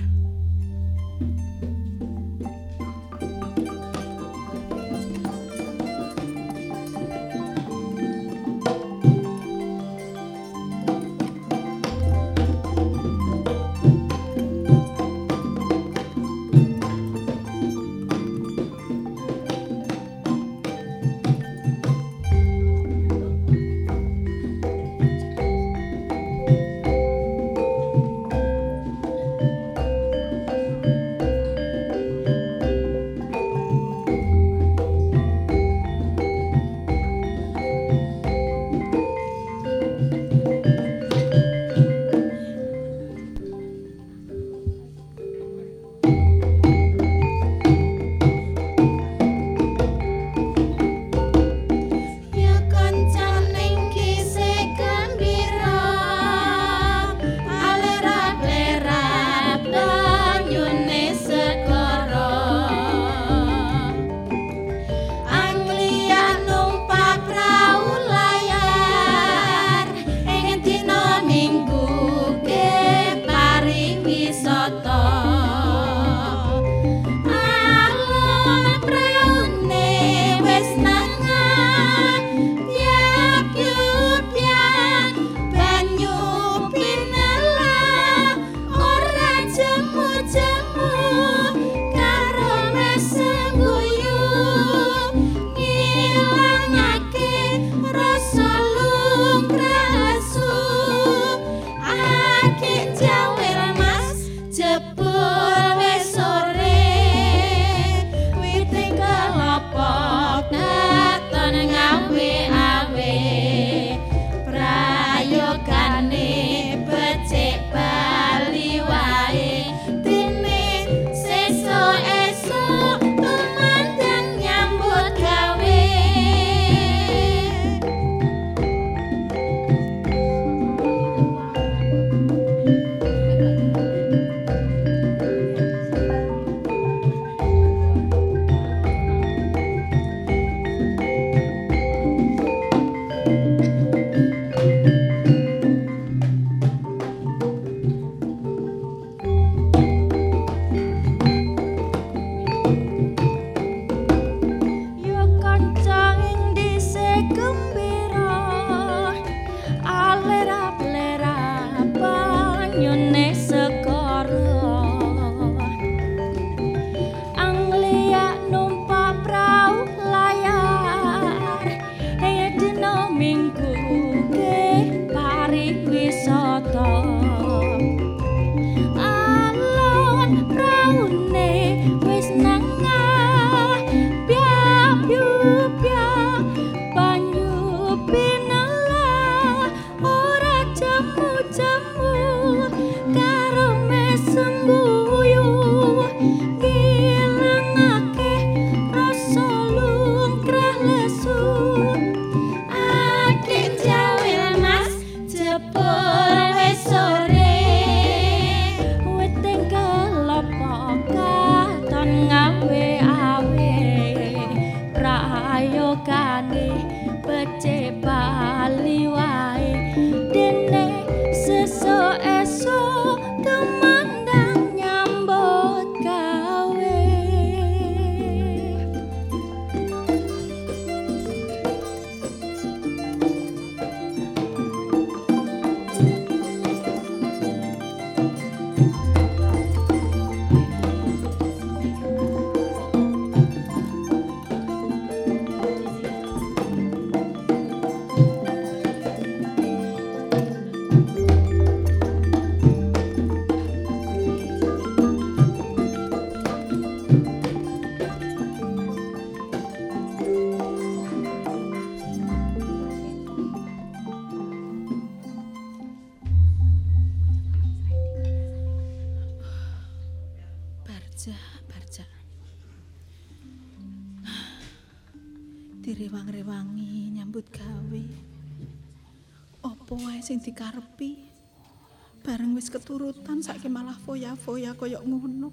Foya-foya koyo ngono.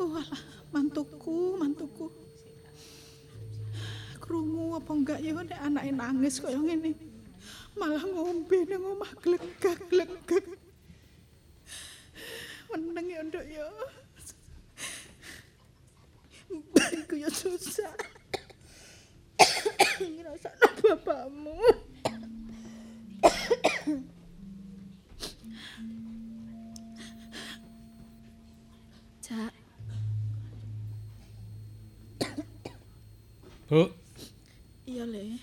Walah, mantuku, mantuku. Krungu apa enggak ya nek anake nangis koyo ngene. Malah ngombe nang omah glegak-glegak. Meneng ya nduk ya. Iku ya susah. Ngrasakno bapakmu. Bu, iya le.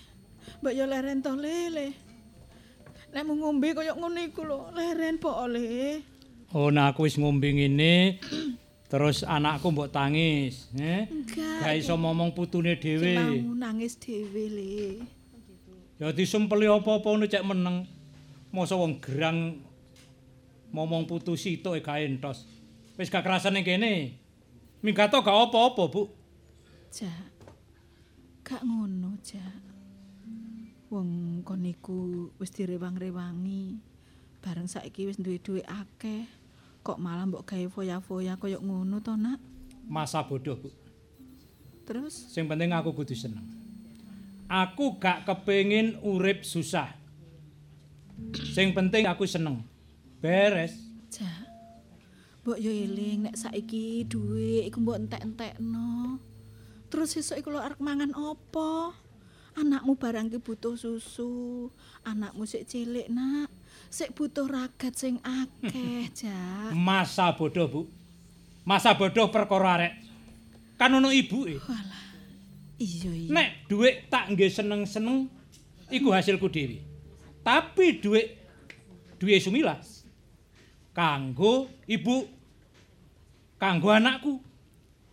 Mbak ya leren to le le. Nek mau ngombe koyo ngono iku lho, leren po le. oh nah aku wis ngombe ngene terus anakku mbok tangis, eh? Enggak. Gak iso ngomong putune dhewe. mau nangis dhewe le. Ya disumpeli apa-apa ngono cek meneng. Masa wong gerang ngomong putu sitok e gak entos. Wis gak kerasan ning kene. Minggato gak apa-apa, Bu. Jak. Gak ngono, Jak. Wong kon iku wis direwang-rewangi. Bareng saiki wis duwe dhuwit akeh. Kok malah mbok gawe foya-foya koyo ngono to, Nak? Masa bodoh, Bu. Terus Sing penting aku kudu seneng. Aku gak kepengin urip susah. Sing penting aku seneng. Beres. Jak. Mbok yo eling nek saiki dhuwit iku mbok entek-entekno. Terus esuk iku lho arep mangan apa? Anakmu barang ki butuh susu. Anakmu sik cilik, Nak. Sik butuh ragat sing akeh, Jak. Masa bodoh, Bu. Masa bodoh perkara arek. Kan ono ibuke. Iya iya. Nek dhuwit tak nggih seneng-seneng iku hasilku dhewe. Tapi dhuwit duwe Sumila kanggo ibu kanggo anakku.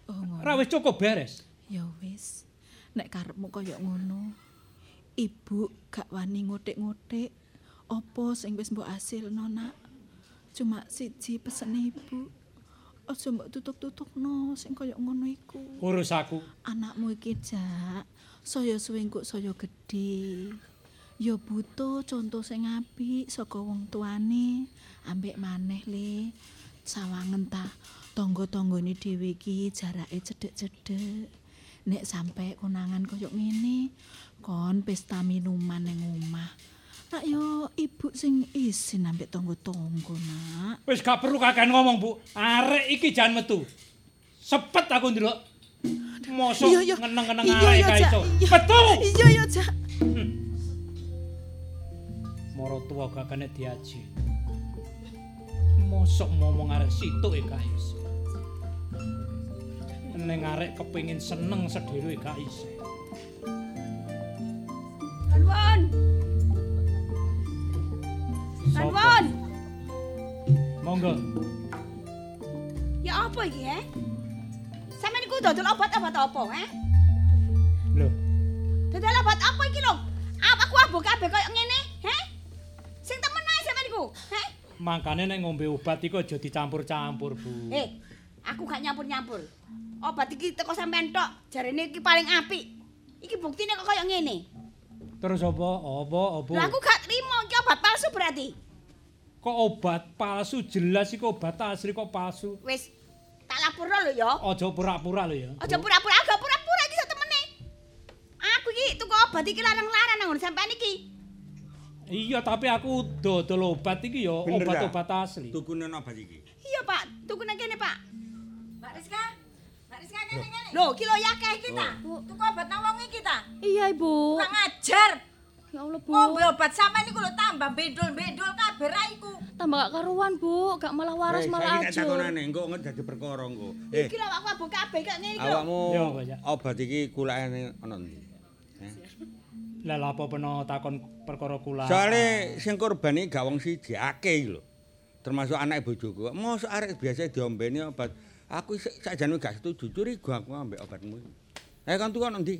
Oh. Ora wis cukup beres. Ya wis. Nek karepmu kaya ngono, ibu gak wani ngotik-ngotik apa sing wis mbok asilno, Nak. Cuma siji pesen ibu. Aja mbok tutuk-tutukno sing kaya ngono iku. Urus aku. Anakmu iki jak, saya suwe engko saya gedhe. Ya butuh contoh sing apik saka wong tuane, ambek maneh le. Sawangen ta tangga-tanggane dhewe iki jarake cedhek-cedhek. Nek sampe konangan kaya ngene, kon pesta minuman ning omah. Nak yo ibu sing isin ambek tangga-tangga, Nak. Wis gak perlu kakean ngomong, Bu. Arek iki jan metu. Sepet aku ndelok. Mosok Iya, iya. ngeneng-ngeneng Iya, arek iya, Jak. iso. Iya. Betul. Iya ya, Jak. Moro tua gak kena diaji. Mosok ngomong arek situk e gak iso. Neng arek kepengin seneng sedhewe gak iso. Lanwon. Lanwon. Monggo. Ya apa iki, eh? Sampeyan iku dodol obat-obat apa, eh? Lho, Dodol obat apa iki lho? Apa aku abok kabeh koyo ngene, heh? Sing temen ae sampeyan iku, heh? makane nek ngombe obat iku aja dicampur-campur, Bu. Eh, aku gak nyampur-nyampur. Obat iki teko sampean tok, jarene iki paling apik. Iki buktine kok koyo ngene. Terus apa? Apa? Apa? Lah aku gak trimo iki obat palsu berarti. Kok obat palsu jelas iku obat asli kok palsu. Wis tak laporno lho ya. Aja pura-pura lho ya. Aja pura-pura, agak pura-pura iki sak temene. Aku iki tuku obat iki larang-larang nang sampean iki. Iya, tapi aku dodol obat iki ya obat-obat asli. Tukune obat iki. Iya, Pak. Tuku nang kene, Pak. Mbak Rizka, Rizka kene kene. Lho, kilo yakeh iki ta. Tuku obat nang wong iki ta? Iya, Ibu. Kurang ajar. Ya Allah, Bu. Ngombe obat sampean niku lho tambah bendol-bendol kabeh ra iku. Tambah gak karuan, Bu. Gak malah waras, Eh, malah saiki tak ajur. takonane, engko engko dadi perkara engko. Eh, Iki lho aku abok kabeh kok ngene iki lho. awakmu ya. obat iki kulake ana ndi? Eh? Lah lha apa peno takon perkara kula. Soale sing korban iki gak wong siji akeh iki lho. Termasuk anak bojoku. Mosok arek biasa diombeni obat. Aku sik- sakjane gak setuju curiga aku ambek obatmu. iki. Eh kan tuku ana ndi?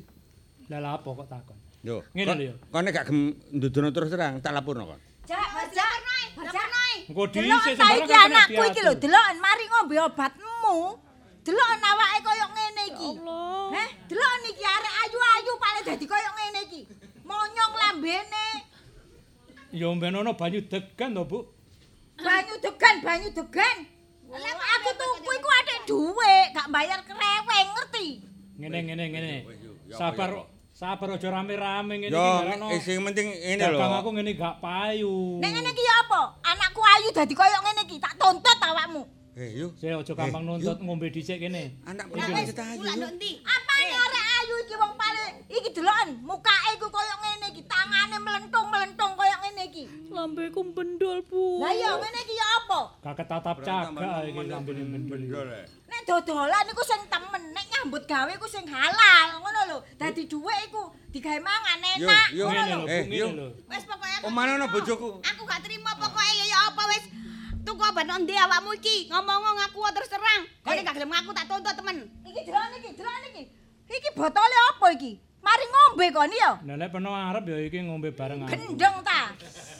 Lah lha apa kok takon? Yo. Ngene kon- lho yo. Kon gak gem ndudono terus terang tak laporno kon. Jak, Mbak Jak. Laporno ae. Engko Delok dhisik ta sembarang iki kena anakku iki lho, diatur. delok mari ngombe obatmu. awakmu. Delok awake koyo ngene iki. Heh, delok niki arek ayu-ayu paling dadi koyo ngene iki. Monyong lambene, Ya mben ana banyu degan to, Bu. banyu degan, banyu degan. Lah aku tuku iku atik dhuwit, gak bayar kreweng, ngerti? Ngene ngene ngene. Sabar sabar aja rame-rame ngene Yo, iki eh, sing penting ini Dagang lho. aku ngene gak payu. Nek ngene iki ya apa? Anakku ayu dadi koyo ngene iki, tak tuntut awakmu. Eh, yo. Sik aja gampang nuntut ngombe dhisik kene. Anak Iki lho. Kula ndi? Apane arek ayu iki wong paling iki deloken mukake iku koyo ngene iki, tangane melentung-melentung ngene iki. Lambeku bendol, Bu. Lah iya ngene iki ya apa? Gak ketatap cagak iki lambene mendel. Nek dodolan iku sing temen, nek nyambut gawe iku sing halal, ngono lho. Dadi dhuwit iku digawe mangan enak, yo, ngono lho. eh, yo. Wis pokoke aku. Omane ana bojoku. Aku gak terima pokoke ya ya apa wis. Tuku obat ndi awakmu iki? Ngomong ngaku terus terang. Kok nek gak gelem ngaku tak tuntut temen. Iki delok iki, delok iki. Iki botole apa iki? Mari ngombe kon ya. Lah nek peno arep ya iki ngombe bareng aku. Gendeng ta.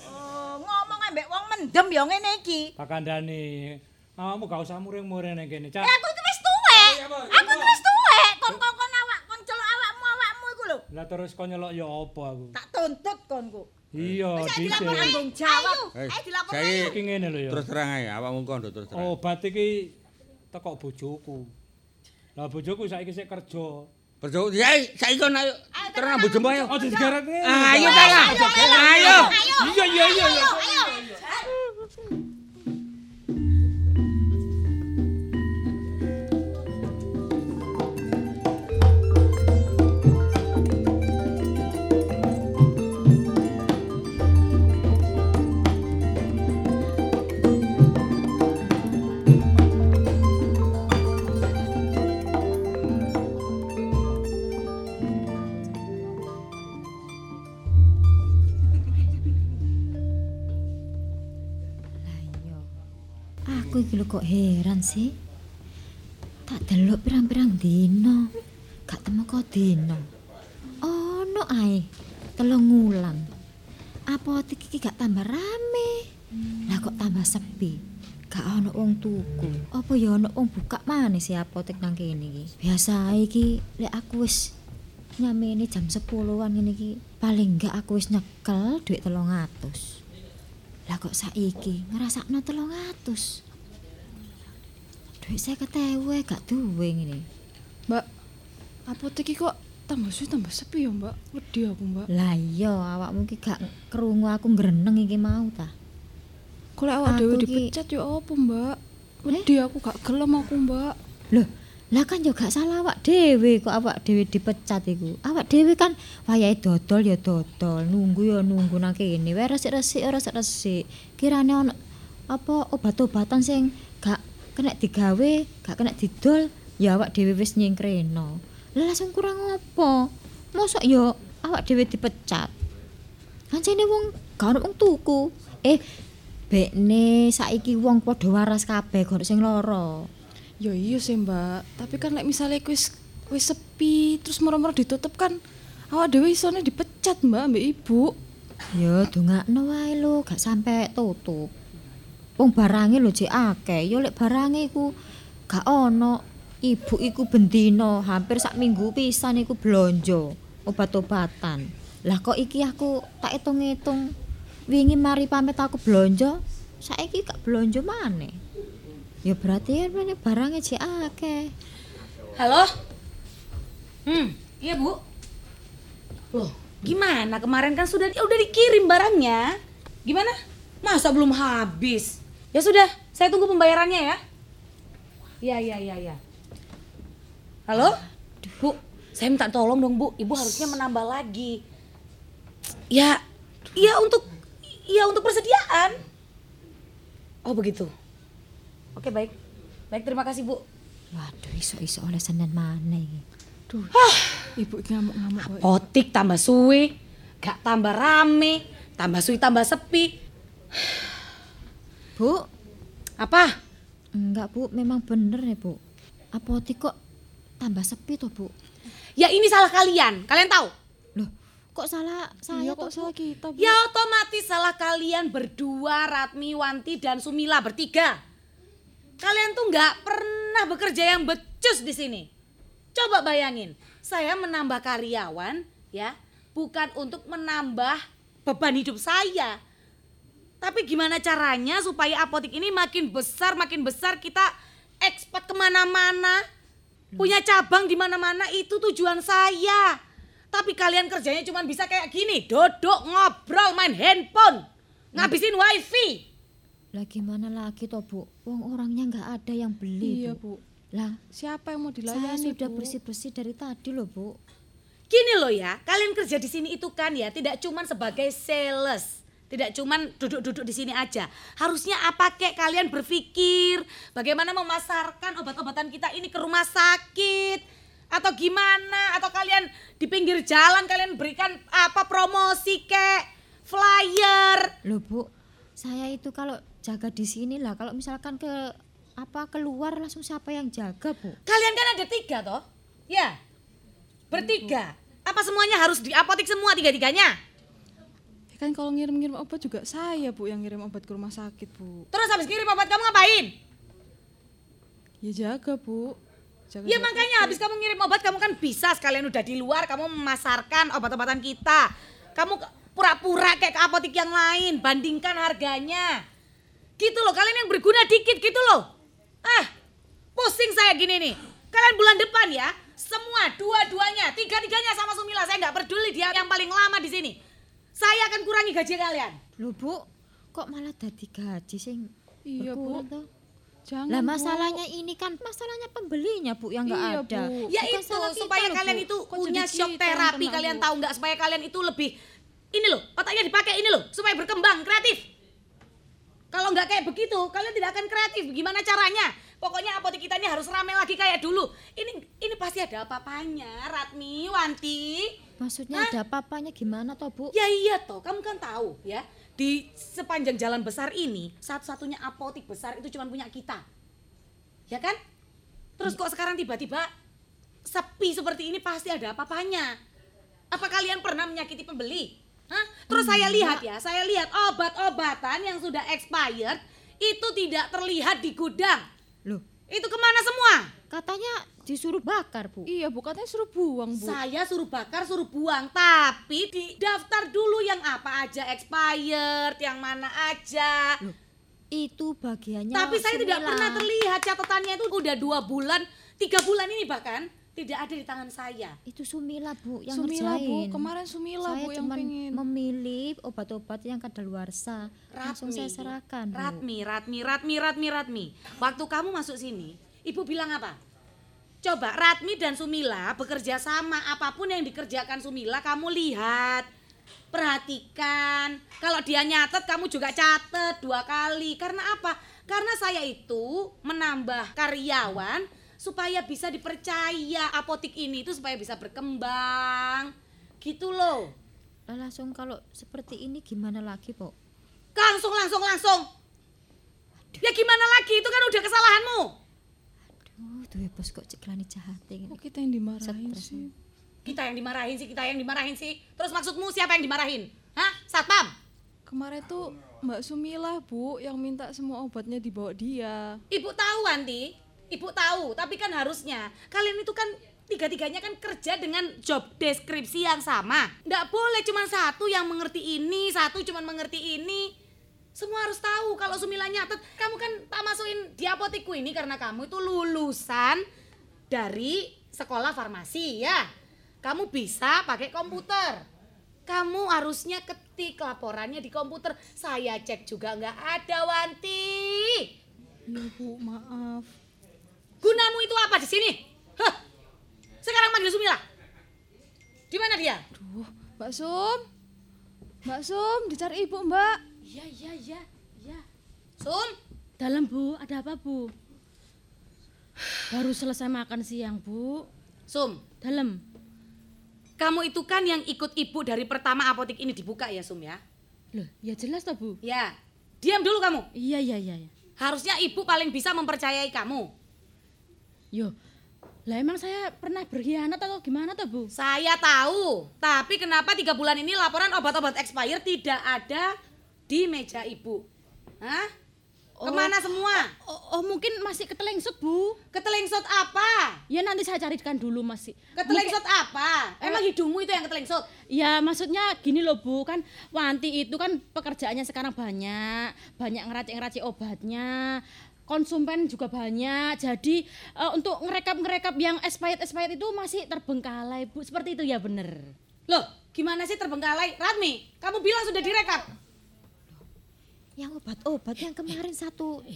Oh, ngomong ambek wong mendem ya ngene iki. Tak kandhani. Awakmu gak usah muring-muring ning kene, Cak. Eh aku iki wis tuwek. Aku iki wis tuwek. Kon kon kon awak kon celok awakmu awakmu iku lho. Lah terus kok nyelok ya apa aku? Tak tuntut konku. Iya, dhisik. Tanggung jawab. Eh, saiki Iki ngene lho ya. Terus terang ae, awakmu kondo terus terang. Obat iki teko bojoku. Lah bojoku saiki sik kerja. Kerja ya saiki kon ayo terang bojomu ayo. Aja digaret. Ayo ta lah. Ayo. Iya iya iya. iya. Lho kok heran sih. Tak delok pirang-pirang dino. Gak temu kok dino. Ono ae telung wulan. Apotek iki gak tambah rame. Lah kok tambah sepi. Gak ono wong tuku. Apa ya ono wong buka maneh sih apotek nang kene iki. Biasa iki lek aku wis nyamene jam 10-an ngene iki paling enggak aku wis nyekel duit 300. Lah kok saiki ngrasakno 300. Duit saya ketewe gak duwe ngene. Mbak, apotek iki kok tambah suwi tambah sepi ya, Mbak. Wedi aku, Mbak. Lah iya awakmu iki gak krungu aku ngreneng iki mau ta. Kok lek awak dhewe iki- dipecat ya apa, Mbak? Wedi aku gak gelem aku, Mbak. Loh, lah kan yo gak salah awak dhewe kok awak dhewe dipecat iku. Awak dhewe kan wayahe dodol ya dodol, nunggu ya nunggu nang kene. Wae resik-resik ora resik. Kirane ono apa obat-obatan sing gak kena digawe, gak kena didol, ya awak dhewe wis nyingkreno. Lah langsung kurang apa? Mosok yo awak dhewe dipecat. Kancene wong gak ono wong tuku. Eh, bekne saiki wong padha waras kabeh, gak sing lara. Ya iya sih, Mbak. Tapi kan lek misalnya wis wis sepi terus moro-moro ditutup kan awak dhewe isone dipecat, Mbak, ambek ibu. Ya dongakno wae lho, gak sampe tutup. Wong barange lho jek akeh, ya lek barange iku gak ono. Ibu iku bendino hampir sak minggu pisan iku blonjo obat-obatan. Lah kok iki aku tak hitung-hitung wingi mari pamit aku blonjo, saiki gak blonjo maneh. Ya berarti kan meneh barange jek akeh. Halo? Hmm, iya Bu. Loh, gimana? Kemarin kan sudah udah dikirim barangnya. Gimana? Masa belum habis? Ya sudah, saya tunggu pembayarannya ya. Iya, iya, iya, iya. Halo? Bu, saya minta tolong dong Bu, Ibu harusnya menambah lagi. Ya, ya untuk ya untuk persediaan. Oh begitu. Oke baik, baik terima kasih Bu. Waduh iso-iso oleh senen maneh iki. Duh, ibu iki ngamuk-ngamuk kok. Potik tambah suwe, gak tambah rame, tambah suwi tambah sepi. Bu, Apa? enggak Bu, memang bener ya Bu. Apotik kok tambah sepi toh Bu? Ya ini salah kalian, kalian tahu? Kok salah saya Iya kok salah kita, Bu. Ya otomatis salah kalian berdua, Ratmi, Wanti, dan Sumila bertiga. Kalian tuh nggak pernah bekerja yang becus di sini. Coba bayangin, saya menambah karyawan ya, bukan untuk menambah beban hidup saya. Tapi gimana caranya supaya apotik ini makin besar, makin besar kita ekspor ke mana-mana. Punya cabang di mana-mana itu tujuan saya. Tapi kalian kerjanya cuma bisa kayak gini, duduk, ngobrol, main handphone, ngabisin wifi. Lah gimana lagi toh Bu? Wong orangnya nggak ada yang beli Iya, Bu. Bu. Lah Siapa yang mau saya dilayani, sudah Bu? bersih-bersih dari tadi loh Bu. Gini loh ya, kalian kerja di sini itu kan ya tidak cuman sebagai sales. Tidak cuman duduk-duduk di sini aja. Harusnya apa kek kalian berpikir bagaimana memasarkan obat-obatan kita ini ke rumah sakit atau gimana atau kalian di pinggir jalan kalian berikan apa promosi kek flyer. Loh Bu, saya itu kalau jaga di sini lah. Kalau misalkan ke apa keluar langsung siapa yang jaga Bu? Kalian kan ada tiga toh? Ya. Bertiga. Apa semuanya harus di apotik semua tiga-tiganya? Kan kalau ngirim-ngirim obat juga saya, Bu, yang ngirim obat ke rumah sakit, Bu. Terus habis kirim obat kamu ngapain? Ya jaga, Bu. Jaga Ya makanya habis kamu ngirim obat kamu kan bisa sekalian udah di luar kamu memasarkan obat-obatan kita. Kamu pura-pura kayak ke apotik yang lain, bandingkan harganya. Gitu loh, kalian yang berguna dikit gitu loh. Ah, pusing saya gini nih. Kalian bulan depan ya, semua dua-duanya, tiga-tiganya sama Sumila. Saya nggak peduli dia yang paling lama di sini. Saya akan kurangi gaji kalian. Loh Bu, kok malah dadi gaji sing Iya, Bu. toh? Jangan, Lah Bu. masalahnya ini kan masalahnya pembelinya Bu yang nggak Iya, ada. Bu. Ya Bukan itu kita supaya loh, kalian Bu. itu Kok punya shock kita terapi kalian Bu? tahu nggak supaya kalian itu lebih ini loh otaknya dipakai ini loh supaya berkembang kreatif. Kalau nggak kayak begitu kalian tidak akan kreatif. Gimana caranya? Pokoknya apotek kita ini harus ramai lagi kayak dulu. Ini ini pasti ada apa-apanya, Ratmi, Wanti. Maksudnya ada apa-apanya gimana toh Bu? Ya iya toh, kamu kan tahu ya. Di sepanjang jalan besar ini, satu-satunya apotik besar itu cuma punya kita. Ya kan? Terus kok sekarang tiba-tiba sepi seperti ini pasti ada apa-apanya. Apa kalian pernah menyakiti pembeli? Hah? Terus saya lihat ya, saya lihat obat-obatan yang sudah expired itu tidak terlihat di gudang. Loh, Itu ke mana semua? katanya disuruh bakar Bu. Iya, Bu, katanya suruh buang, Bu. Saya suruh bakar, suruh buang, tapi di daftar dulu yang apa aja expired, yang mana aja. Loh, itu bagiannya Tapi saya tidak pernah terlihat catatannya itu udah dua bulan, tiga bulan ini bahkan tidak ada di tangan saya. Itu Sumila Bu yang Sumila, Bu. Kemarin Sumila, saya Bu, yang pengen. memilih obat-obat yang kadaluarsa. Langsung Ratmi. saya serahkan Bu. Ratmi, Ratmi, Ratmi, Ratmi, Ratmi. Waktu kamu masuk sini, ibu bilang apa? Coba Ratmi dan Sumila bekerja sama apa pun yang dikerjakan Sumila kamu lihat. Perhatikan. Kalau dia nyatet kamu juga catet dua kali. Karena apa? Karena saya itu menambah karyawan supaya bisa dipercaya apotik ini itu supaya bisa berkembang. Gitu loh. Lah langsung kalau seperti ini gimana lagi, Po? Langsung, langsung, langsung. Ya gimana lagi? Itu kan udah kesalahanmu. Duh, tuh ya bos kok ceklani jahat ini. Kok kita yang dimarahin Stres. sih? Kita yang dimarahin sih, kita yang dimarahin sih. Terus maksudmu siapa yang dimarahin? Hah? Satpam? Kemarin tuh Mbak Sumila, Bu, yang minta semua obatnya dibawa dia. Ibu tahu, Anti. Ibu tahu, tapi kan harusnya kalian itu kan tiga-tiganya kan kerja dengan job deskripsi yang sama. Nggak boleh cuma satu yang mengerti ini, satu cuma mengerti ini. Semua harus tahu kalau Sumila nyatet, kamu kan tak masukin di apotikku ini karena kamu itu lulusan dari sekolah farmasi ya. Kamu bisa pakai komputer. Kamu harusnya ketik laporannya di komputer. Saya cek juga nggak ada Wanti. Iya, Bu, maaf. Gunamu itu apa di sini? Hah? Sekarang panggil Sumila. Di mana dia? Duh, Mbak Sum. Mbak Sum, dicari Ibu, Mbak. Iya, iya, iya, iya. Sum, Dalam Bu, ada apa Bu? Baru selesai makan siang Bu. Sum, Dalam. kamu itu kan yang ikut ibu dari pertama apotik ini dibuka ya, Sum ya? Loh, ya jelas toh Bu. Ya. Diam dulu kamu. Iya, iya, iya. iya. Harusnya ibu paling bisa mempercayai kamu. Yo, lah emang saya pernah berkhianat atau gimana toh Bu? Saya tahu, tapi kenapa tiga bulan ini laporan obat-obat expired tidak ada di meja ibu? Hah? Ke mana semua? Oh, oh, mungkin masih ketelengsut, Bu. Ketelengsut apa? Ya nanti saya carikan dulu masih. Ketelengsut apa? Emang hidungmu itu yang ketelengsut? Ya maksudnya gini loh Bu, kan Wanti itu kan pekerjaannya sekarang banyak, banyak ngeracik-ngeracik obatnya. Konsumen juga banyak, jadi eh, untuk ngerekap-ngerekap yang expired-expired itu masih terbengkalai Bu, seperti itu ya bener. Loh, gimana sih terbengkalai? Radmi, kamu bilang sudah direkap. Yang obat-obat yang kemarin satu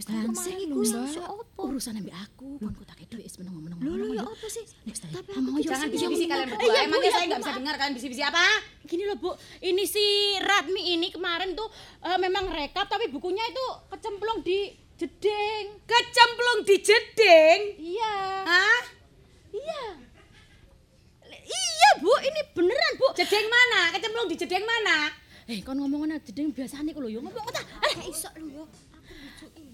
Wis Langsing iku sing opo? Urusan ambek aku, kon kok tak dhuwit meneng-meneng. Lho lho ya apa sih? Tapi Ngomong aku Jangan bisi-bisi ngomong. kalian Eh, berdua. Emangnya saya Bu, nggak bisa dengar kalian bisi-bisi apa? Gini loh Bu, ini si Radmi ini kemarin tuh eh, memang rekap tapi bukunya itu kecemplung di jeding. Kecemplung di jeding? Iya. Hah? Iya. Iya Bu, ini beneran Bu. Jeding mana? Kecemplung di jeding mana? Eh, kon ngomongin jeding biasa nih kalau yo ngomong ta. Eh, iso lu yo.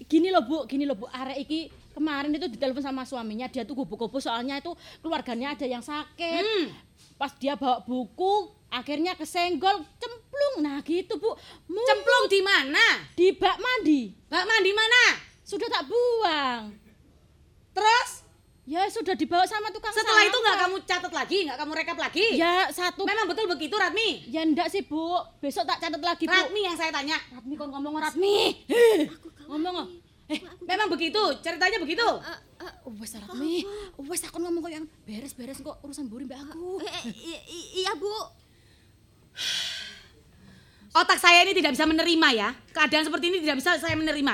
gini loh Bu, gini loh Bu, arek iki kemarin itu ditelepon sama suaminya, dia tuh kubu-kubu soalnya itu keluarganya ada yang sakit. Hmm. Pas dia bawa buku, akhirnya kesenggol, cemplung. Nah gitu Bu. Cemplung di mana? Di bak mandi. Bak mandi mana? Sudah tak buang. Terus? Ya sudah dibawa sama tukang Setelah itu nggak sampah. kamu catat lagi, nggak kamu rekap lagi? Ya satu. Memang betul begitu, Radmi? Ya enggak sih Bu, besok tak catat lagi Bu. Radmi yang saya tanya. Radmi kon ngomong Radmi. Eh, ngomong. Eh, Memang begitu, ceritanya begitu. uh, wes Radmi. Wes aku ngomong kok yang beres-beres kok urusan buri mbak aku. Iya, Bu. Otak saya ini tidak bisa menerima ya. Keadaan seperti ini tidak bisa saya menerima.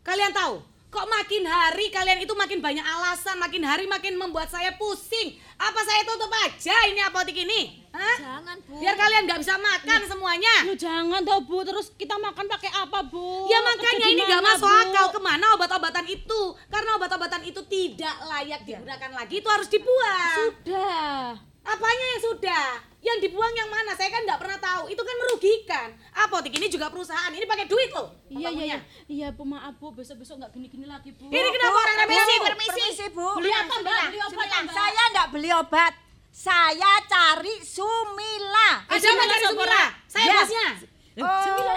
Kalian tahu, kok makin hari kalian itu makin banyak alasan, makin hari makin membuat saya pusing. Apa saya tutup aja ini apotik ini? Hah? Jangan, Bu. Biar kalian nggak bisa makan semuanya. Lu jangan tau Bu, terus kita makan pakai apa Bu? Ya makanya ini nggak masuk Bu? akal ke mana obat-obatan itu Karena obat-obatan itu tidak layak digunakan lagi Itu harus dibuang Sudah. Apanya yang sudah? Yang dibuang yang mana? Saya kan nggak pernah tahu Itu kan merugikan Apotik ini juga perusahaan Ini pakai duit loh Iya iya iya. Iya Bu, maaf Bu, besok-besok nggak gini-gini lagi Bu. Ini kenapa orang Permisi, Bu? permisi, Bu. Beli apa, Mbak? Sumila, Beli obat, Sumila. Mbak? Saya enggak beli obat. Saya cari Sumila. Ada apa dari Sumira? Saya Ya. bosnya Sumila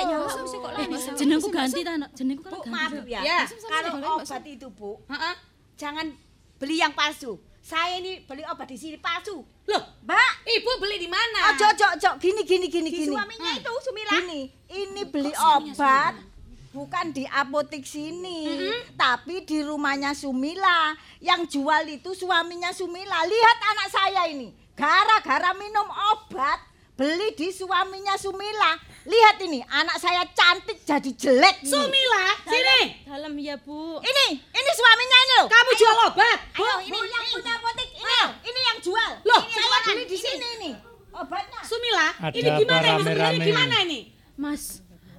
kok lain. Jenengku ganti ta, jenengku kan Bu, ganti. maaf Bu. ya. Ya. Kalau obat itu, Bu, Heeh. jangan beli yang palsu. Saya ini beli obat di sini palsu. Loh, Mbak, ibu beli di mana? ojo ojo ojo gini gini gini Di gini. suaminya Hmm. itu, Sumila. Gini, ini beli obat bukan di apotek sini, tapi di rumahnya Sumila. Yang jual itu suaminya Sumila. Lihat anak saya ini, gara-gara minum obat beli di suaminya Sumila. Lihat ini, anak saya cantik jadi jelek. Sumila, sini Dalam ya Bu. Ini, ini suaminya ini loh. Kamu jual obat Ayo, ini yang punya apotek ini. Ini yang jual. Loh, ini saya beli di sini nih. Obatnya. Sumila, Ada ini gimana ini sebenarnya gimana ini? Mas.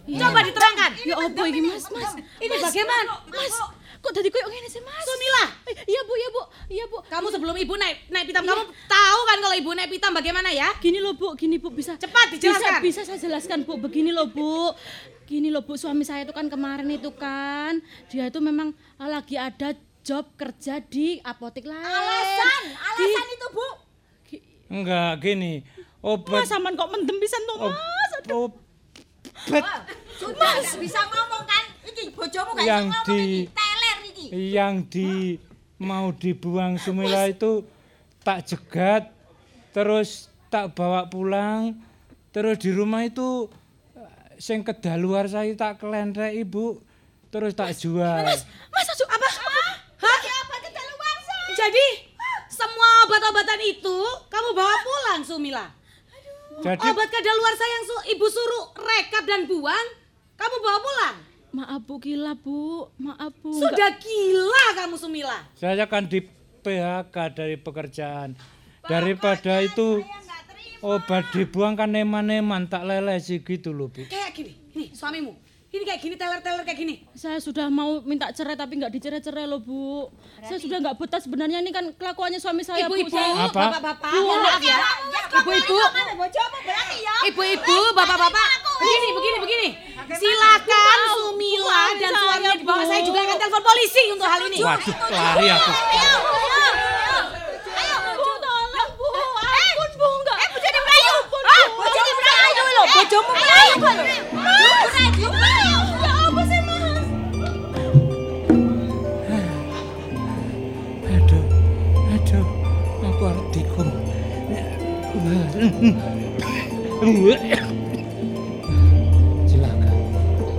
Coba diterangkan. Ya apa ini Mas? Mas. Ini bagaimana? Mas. Kok tadi koyo ngene sih Mas? Sumila, Eh, Iya Bu, iya Bu. Iya Bu. kamu sebelum ibu naik naik pitam kamu tahu kan kalau ibu naik pitam bagaimana ya? Gini loh Bu, gini Bu bisa. Cepat dijelaskan. Bisa, bisa saya jelaskan Bu. Begini loh Bu. Gini loh Bu, suami saya itu kan kemarin itu kan dia itu memang eh, lagi ada job kerja di apotek lain. Alasan, alasan itu Bu. Enggak gini. Mas Obat sampean kok mendem pisan to ob- Mas? Obat Sudah bisa ngomong kan? Iki bojomu gak Yang bisa ngomong di- iki. Yang di mau dibuang Sumila itu tak jegat terus tak bawa pulang terus di rumah itu sing kedaluar saya tak kelentrek ibu terus tak jual Mas, aduh, apa? Hah? Apa? Jadi semua obat-obatan itu kamu bawa pulang Sumila. jadi Obat kadaluarsa yang su- ibu suruh rekap dan buang, kamu bawa pulang. Maaf Bu, gila Bu. Maaf Bu. Sudah gila kamu Sumila. saya akan di PHK dari pekerjaan daripada itu obat dibuang kan eman-eman tak lelesi gitu loh bu Kayak gini, nih suamimu. Ini kayak gini teler-teler kayak gini. Saya sudah mau minta cerai tapi nggak dicerai-cerai loh Bu. Saya sudah nggak betah sebenarnya ini kan kelakuannya suami saya Bu. Ibu-ibu, Saya- Apa? bapak-bapak, mohon maaf ya. Ibu-ibu, Bojomu berarti ya. ibu-ibu, bapak-bapak. Begini, begini, begini. Silakan Sumila dan suaminya dibawa. Saya juga akan telepon polisi untuk hal ini. waduh lari aku Bu, tolong Bu. Ampun Celaka,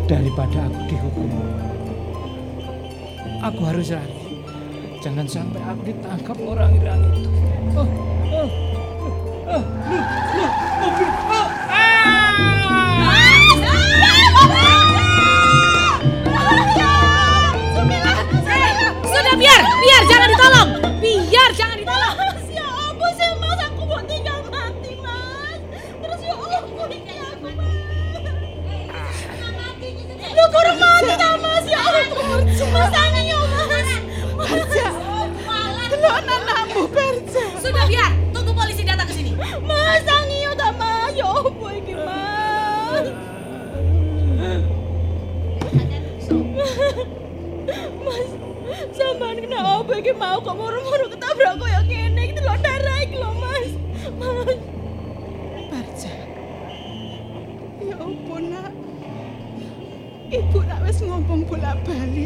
daripada aku dihukum. Aku harus lari. Jangan sampai aku ditangkap orang-orang itu. Oh, oh, oh, oh, mobil, oh, biar, biar jangan Lu kurang mati ta mas, ya ampun. Mas angin ya mas. Berja. Delok anakmu Berja. Sudah biar, tunggu polisi datang ke sini. Mas angin ya ta mas, ya apa ini mas. Mas, sampean kena apa iki mau kok moro-moro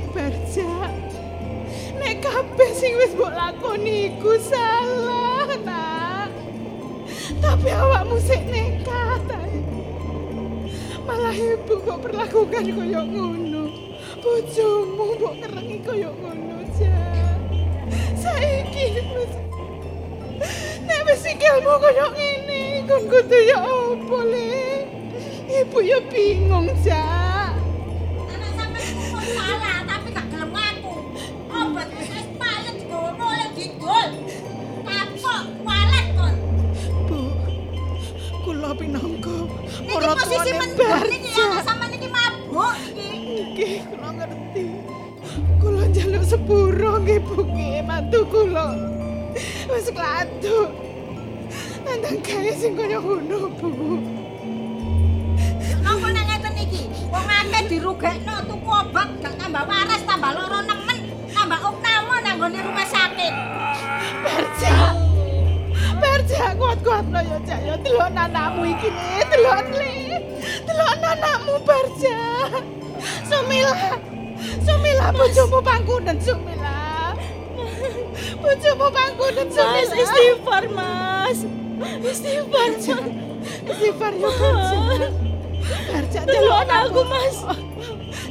Barja. Nek kabeh sing wis mbok lakoni iku salah, nak. Tapi awakmu sik nekat. Malah ibu kok perlakukan koyo ngono. Bojomu mbok kerengi koyo ngono, Ja. Saiki wis Nek wis sikilmu koyo ngene, kon kudu ya Le? Ibu ya bingung, Ja. Pinangka ora posisi mendung iki Barja. anak sampean iki mabuk iki. Nggih, kula ngerti. Kula njaluk sepuro nggih, Bu, nggih, mantu kula. Wis kladuk. Nandang gawe sing kaya ngono, Bu. Napa nek ngeten iki? Wong akeh dirugekno tuku obat gak tambah waras, tambah loro nemen, tambah uknama nang rumah sakit. Barja. Barja kuat-kuat lo ya, Cak. Ya delok anakmu iki le, delok le. Delok anakmu Barja. Sumila. Sumila bojomu pangkunen Sumila. Bojomu pangkunen Sumila. Mas istighfar Mas. Istighfar, Cak. Istighfar ya Barja. Barja Delok anakku, Mas.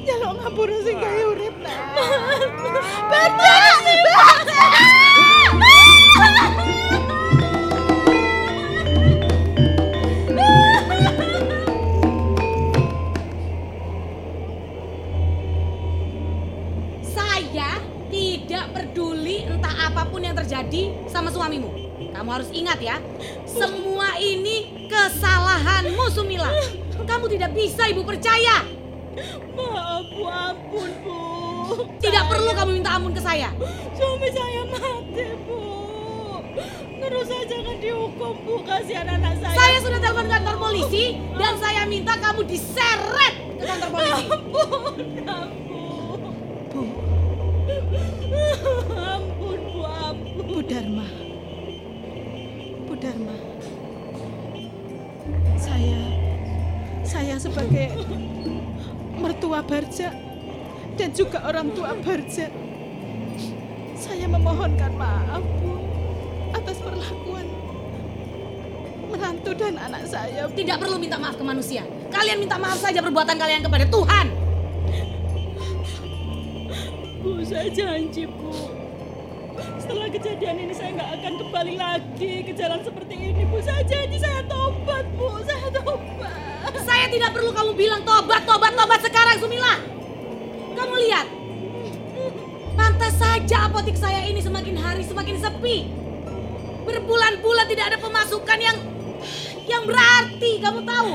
Jaluk ngapura sing gawe urip, Nak. Barja, Barja. Terjadi sama suamimu. Kamu harus ingat ya, semua ini kesalahanmu Sumila. Kamu tidak bisa ibu percaya. Maaf Bu, ampun Bu. Tidak perlu kamu minta ampun ke saya. Suami saya mati Bu. Terus saya jangan dihukum Bu, kasihan anak saya. Saya sudah telepon kantor polisi dan saya minta kamu diseret ke kantor polisi. Ampun, ampun. Dharma. Saya saya sebagai mertua Barja dan juga orang tua Barja. Saya memohonkan maaf, Bu, atas perlakuan menantu dan anak saya. Bu. Tidak perlu minta maaf ke manusia. Kalian minta maaf saja perbuatan kalian kepada Tuhan. Bu, saya janji Bu. Setelah kejadian ini saya nggak akan kembali lagi ke jalan seperti ini Bu. Saya janji saya tobat Bu, saya tobat. Saya tidak perlu kamu bilang tobat, tobat, tobat sekarang Sumila. Kamu lihat. Pantas saja apotik saya ini semakin hari semakin sepi. Berbulan-bulan tidak ada pemasukan yang yang berarti, kamu tahu.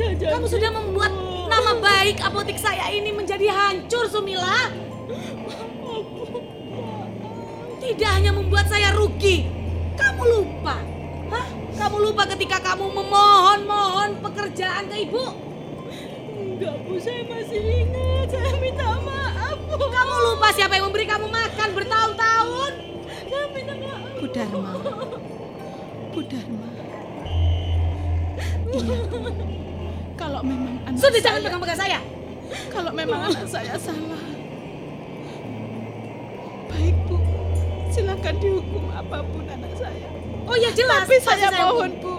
Saya janji, Kamu sudah membuat Bu. nama baik apotik saya ini menjadi hancur, Sumila. Tidak hanya membuat saya rugi, kamu lupa. Hah? Kamu lupa ketika kamu memohon-mohon pekerjaan ke ibu? Enggak Bu, saya masih ingat. Saya minta maaf Bu. Kamu lupa siapa yang memberi kamu makan bertahun-tahun? Saya minta maaf. Bu Dharma. Bu Dharma. Iya. Kalau memang anak Sudah saya, jangan pegang-pegang saya. Kalau memang anak saya salah. Baik, Bu. Silakan dihukum apa pun anak saya. Oh ya jelas. Tapi saya mohon, Bu.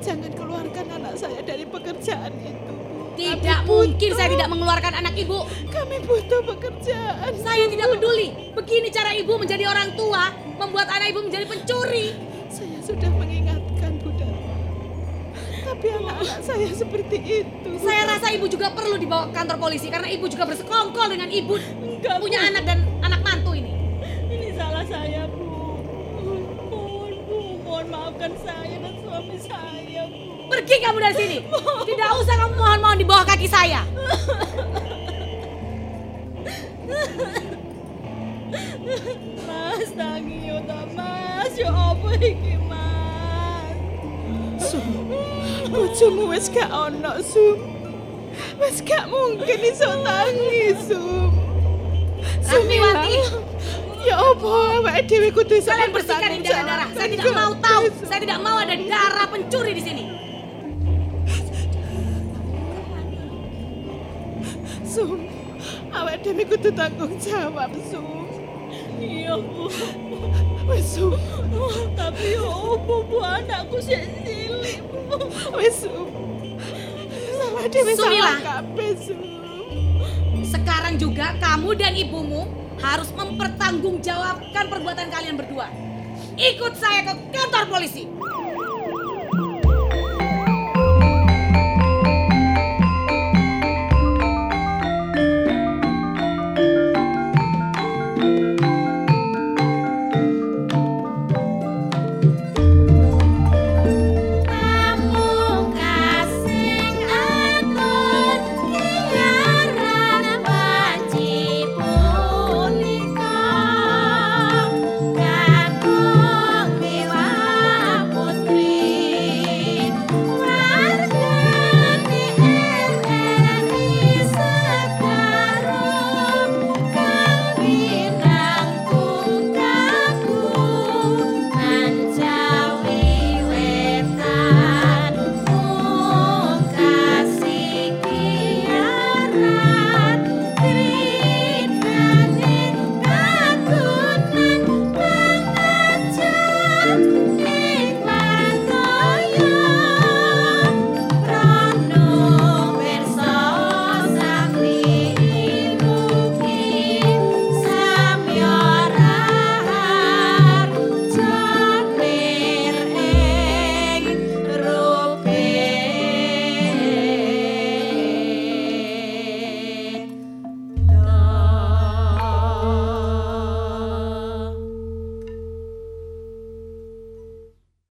Jangan keluarkan anak saya dari pekerjaan itu, Bu. Tidak Kami mungkin butuh- saya tidak mengeluarkan anak ibu. Kami butuh pekerjaan. Saya tidak peduli. Begini cara ibu menjadi orang tua, membuat anak ibu menjadi pencuri. Saya sudah mengingatkan, Bu Dharma. Tapi anak-anak saya seperti itu. Bu Saya rasa ibu juga perlu dibawa ke kantor polisi karena ibu juga bersekongkol dengan ibu punya anak dan saya, Bu. Mohon, Bu. Mohon maafkan saya dan suami saya, Bu. Pergi kamu dari sini. Tidak usah kamu mohon-mohon di bawah kaki saya. Mas, tangi yo ta, Mas. Ya apa iki, Mas? Sum, bojomu wis gak ono, Sum. Wis gak mungkin iso tangi, Sum. Ratniwati. Ya apa, awake dhewe kudu Kalian bersihkan ini darah-darah. Saya tidak mau tahu. Saya tidak mau ada darah pencuri di sini. Sum, awak dhewe kudu tanggung jawab, Sum. Iya, Bu. Wes, Sum. Tapi opo Bu anakku sik cilik, Bu. Wes, Sum. Sama dhewe salah kabeh, Sum. Sekarang juga kamu dan ibumu harus mempertanggungjawabkan perbuatan kalian berdua. Ikut saya ke kantor polisi.